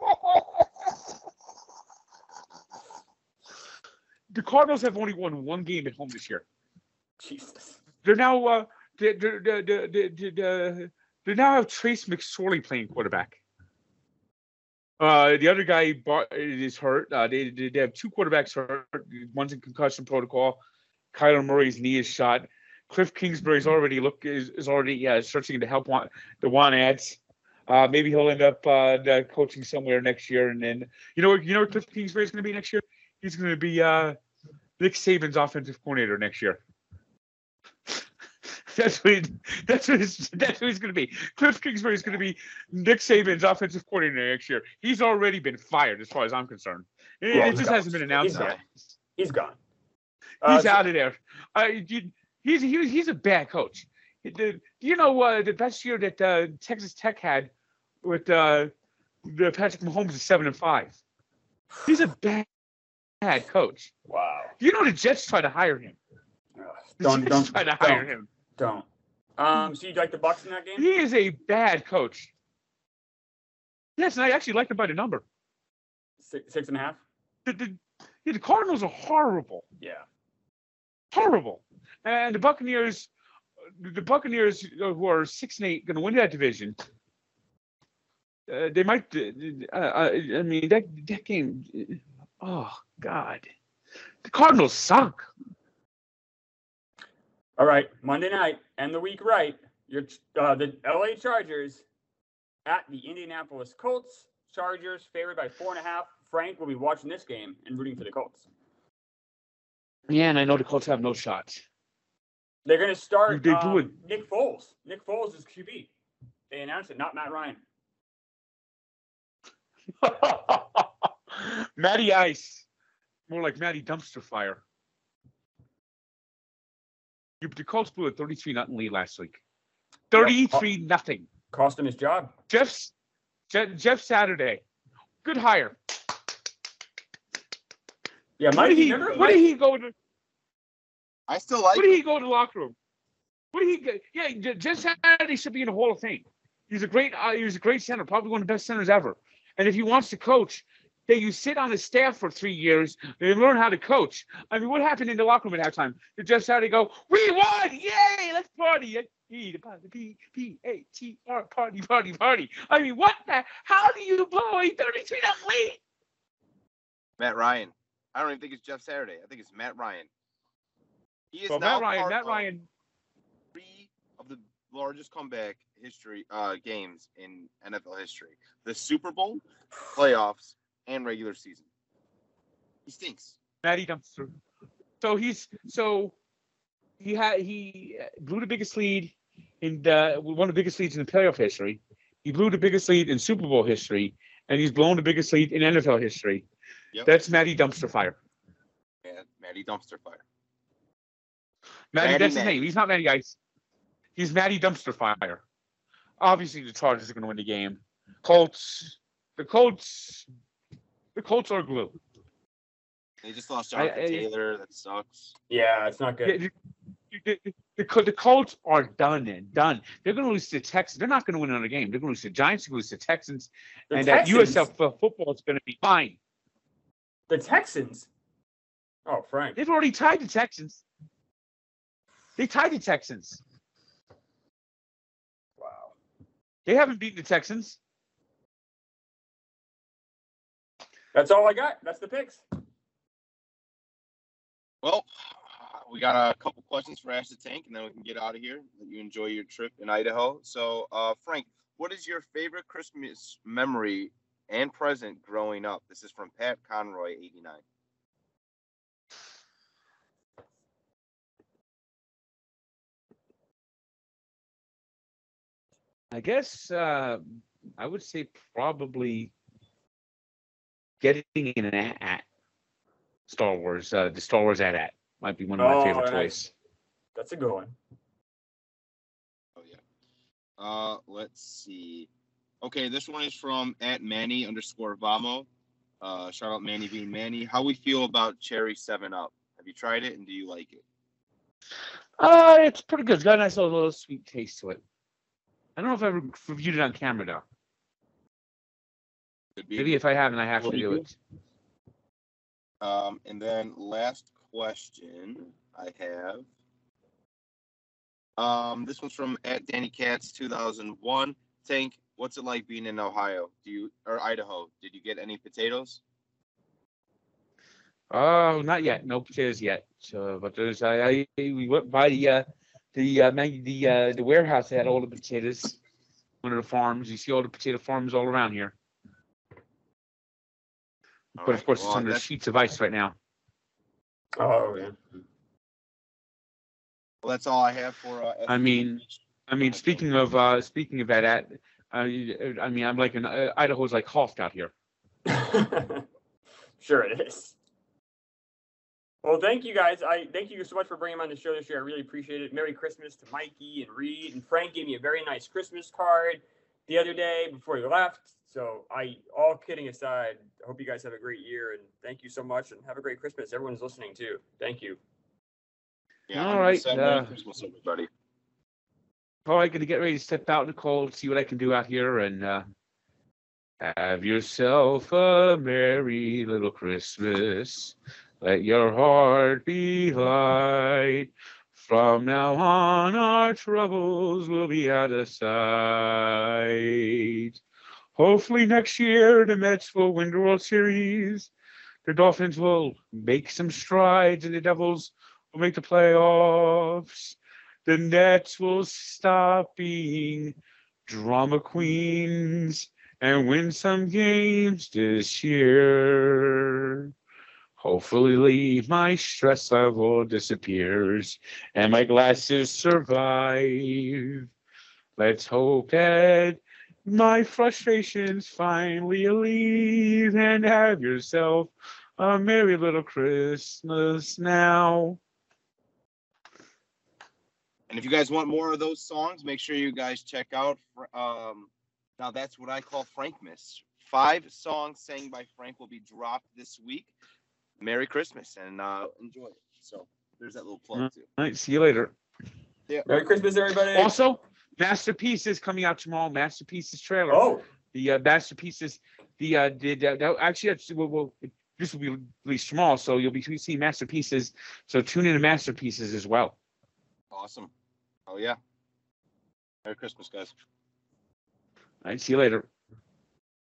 The Cardinals have only won one game at home this year. Jesus. They're now uh, they they they they they they they now have Trace McSorley playing quarterback. Uh, the other guy is hurt. Uh, they they they have two quarterbacks hurt. One's in concussion protocol. Kyler Murray's knee is shot. Cliff Kingsbury's already look is, is already yeah searching to help want the want ads. Uh, maybe he'll end up uh, uh, coaching somewhere next year, and then you know you know what Cliff Kingsbury's going to be next year. He's going to be uh, Nick Saban's offensive coordinator next year. That's what he, that's what his, that's what he's going to be. Cliff Kingsbury is going to be Nick Saban's offensive coordinator next year. He's already been fired, as far as I'm concerned. It, it just no, hasn't been announced he's yet. He's gone. Uh, He's so- out of there. Uh, you- he's he, he's a bad coach. The, you know uh, the best year that uh, Texas Tech had with uh, the Patrick Mahomes is seven and five. He's a bad, bad coach. Wow. You know the Jets tried to hire him. Ugh, Don't Jets don't tried to hire don't, him. don't. Um, so you like the Bucks in that game? He is a bad coach. Yes, and I actually like him by the number. Six, six and a half. The, the, yeah, the Cardinals are horrible, Yeah. horrible, and the Buccaneers, the Buccaneers uh, who are six and eight, going to win that division. Uh, they might. Uh, uh, I mean, that that game. Oh God, the Cardinals suck. All right, Monday night and the week right. Your uh, the LA Chargers at the Indianapolis Colts. Chargers favored by four and a half. Frank will be watching this game and rooting for the Colts. Yeah, and I know the Colts have no shot. They're going to start They um. Nick Foles. Nick Foles is QB. They announced it, not Matt Ryan. Matty Ice, more like Matty Dumpster Fire. You- The Colts blew a 33 nothing lead last week. 33 nothing. Cost him his job. Jeff's Jeff, Jeff Saturday, good hire. Yeah, Where Mike. did he? remember Where did he go to? I still like. Where did he go to the locker room? What did he get? Yeah, Jeff Saturday should be in the Hall of Fame. He's a great. Uh, he was a great center, probably one of the best centers ever. And if he wants to coach, then you sit on his staff for three years and learn how to coach. I mean, what happened in the locker room at halftime? Did Jeff Saturday go, "We won! Yay! Let's party!" E the party, P P A T R party party party. I mean, what the? How do you blow a thirty-three nothing lead? Matt Ryan. I don't even think it's Jeff Saturday. I think it's Matt Ryan. He is Well, Matt Ryan, Matt Ryan, the largest comeback history uh, games in NFL history: the Super Bowl, playoffs, and regular season. He stinks. Matty Dumpster. So he's so he had he blew the biggest lead in the one of the biggest leads in the playoff history. He blew the biggest lead in Super Bowl history, and he's blown the biggest lead in NFL history. Yep. That's Matty Dumpster Fire. Man, Matty Dumpster Fire. Matty, Matty that's his name. He's not Matty Ice. He's Matty Dumpster Fire. Obviously, the Chargers are going to win the game. Colts, the Colts, the Colts are glue. They just lost I- Jonathan I- Taylor. That sucks. Yeah, it's not good. The, the, the, the, the Colts are done and done. They're going to lose to the Texans. They're not going to win another game. They're going to lose to the Giants. They're going to lose to the Texans. The and Texans, that USF uh, football is going to be fine. The Texans. Oh, Frank. They've already tied the Texans. They tied the Texans. Wow. They haven't beaten the Texans. That's all I got. That's the picks. Well, we got a couple questions for Ash the Tank, and then we can get out of here. Let you enjoy your trip in Idaho. So, uh, Frank, what is your favorite Christmas memory and present growing up? This is from Pat Conroy, 89. I guess uh, I would say probably getting in an AT-AT Star Wars. Uh, the Star Wars AT-AT might be one of my Oh, favorite nice. toys. That's a good one. Oh yeah. Uh, let's see. Okay, this one is from at Manny underscore Vamo. Uh, shout out Manny being Manny. How we feel about Cherry Seven Up? Have you tried it and do you like it? Uh, it's pretty good. It's got a nice little, little sweet taste to it. I don't know if I ever reviewed it on camera though. Maybe if I haven't, I have to do it. Um, and then last question I have. Um, this one's from at Danny Katz 2001. Tank, what's it like being in Ohio? Do you or Idaho? Did you get any potatoes? Oh, not yet. No potatoes yet. So, but there's I, I we went by the uh, the uh, man, the uh, the warehouse that had all the potatoes. One of the farms. You see all the potato farms all around here. All But right, of course, well, it's under that's- sheets of ice right now. Oh, yeah. Well, that's all I have for. Uh, I mean, I mean, speaking of uh, speaking of that, at, uh, I mean, I'm like an uh, Idaho's like Hoth out here. sure it is. Well, thank you guys. I thank you so much for bringing me on the show this year. I really appreciate it. Merry Christmas to Mikey and Reed and Frank gave me a very nice Christmas card the other day before he left. So I, all kidding aside, I hope you guys have a great year and thank you so much and have a great Christmas. Everyone's listening too. Thank you. Yeah, All right, 100% Merry uh, Christmas, everybody. probably going to get ready to step out in the cold, see what I can do out here, and uh, have yourself a merry little Christmas. Let your heart be light. From now on, our troubles will be out of sight. Hopefully, next year, the Mets will win the World Series. The Dolphins will make some strides, and the Devils will make the playoffs. The Nets will stop being drama queens and win some games this year. Hopefully, my stress level disappears and my glasses survive. Let's hope that my frustrations finally leave and have yourself a merry little Christmas now. And if you guys want more of those songs, make sure you guys check out. Um, now that's what I call Frankmas. Five songs sang by Frank will be dropped this week. Merry Christmas and uh, enjoy it. So there's that little plug too. All right, see you later. Yeah. Merry Christmas, everybody. Also, Masterpieces coming out tomorrow. Masterpieces trailer. oh, The uh, Masterpieces. The uh, did uh, that- actually that's well, well this will be released tomorrow, so you'll be seeing Masterpieces. So tune in to Masterpieces as well. Awesome. Oh yeah. Merry Christmas, guys. All right, see you later.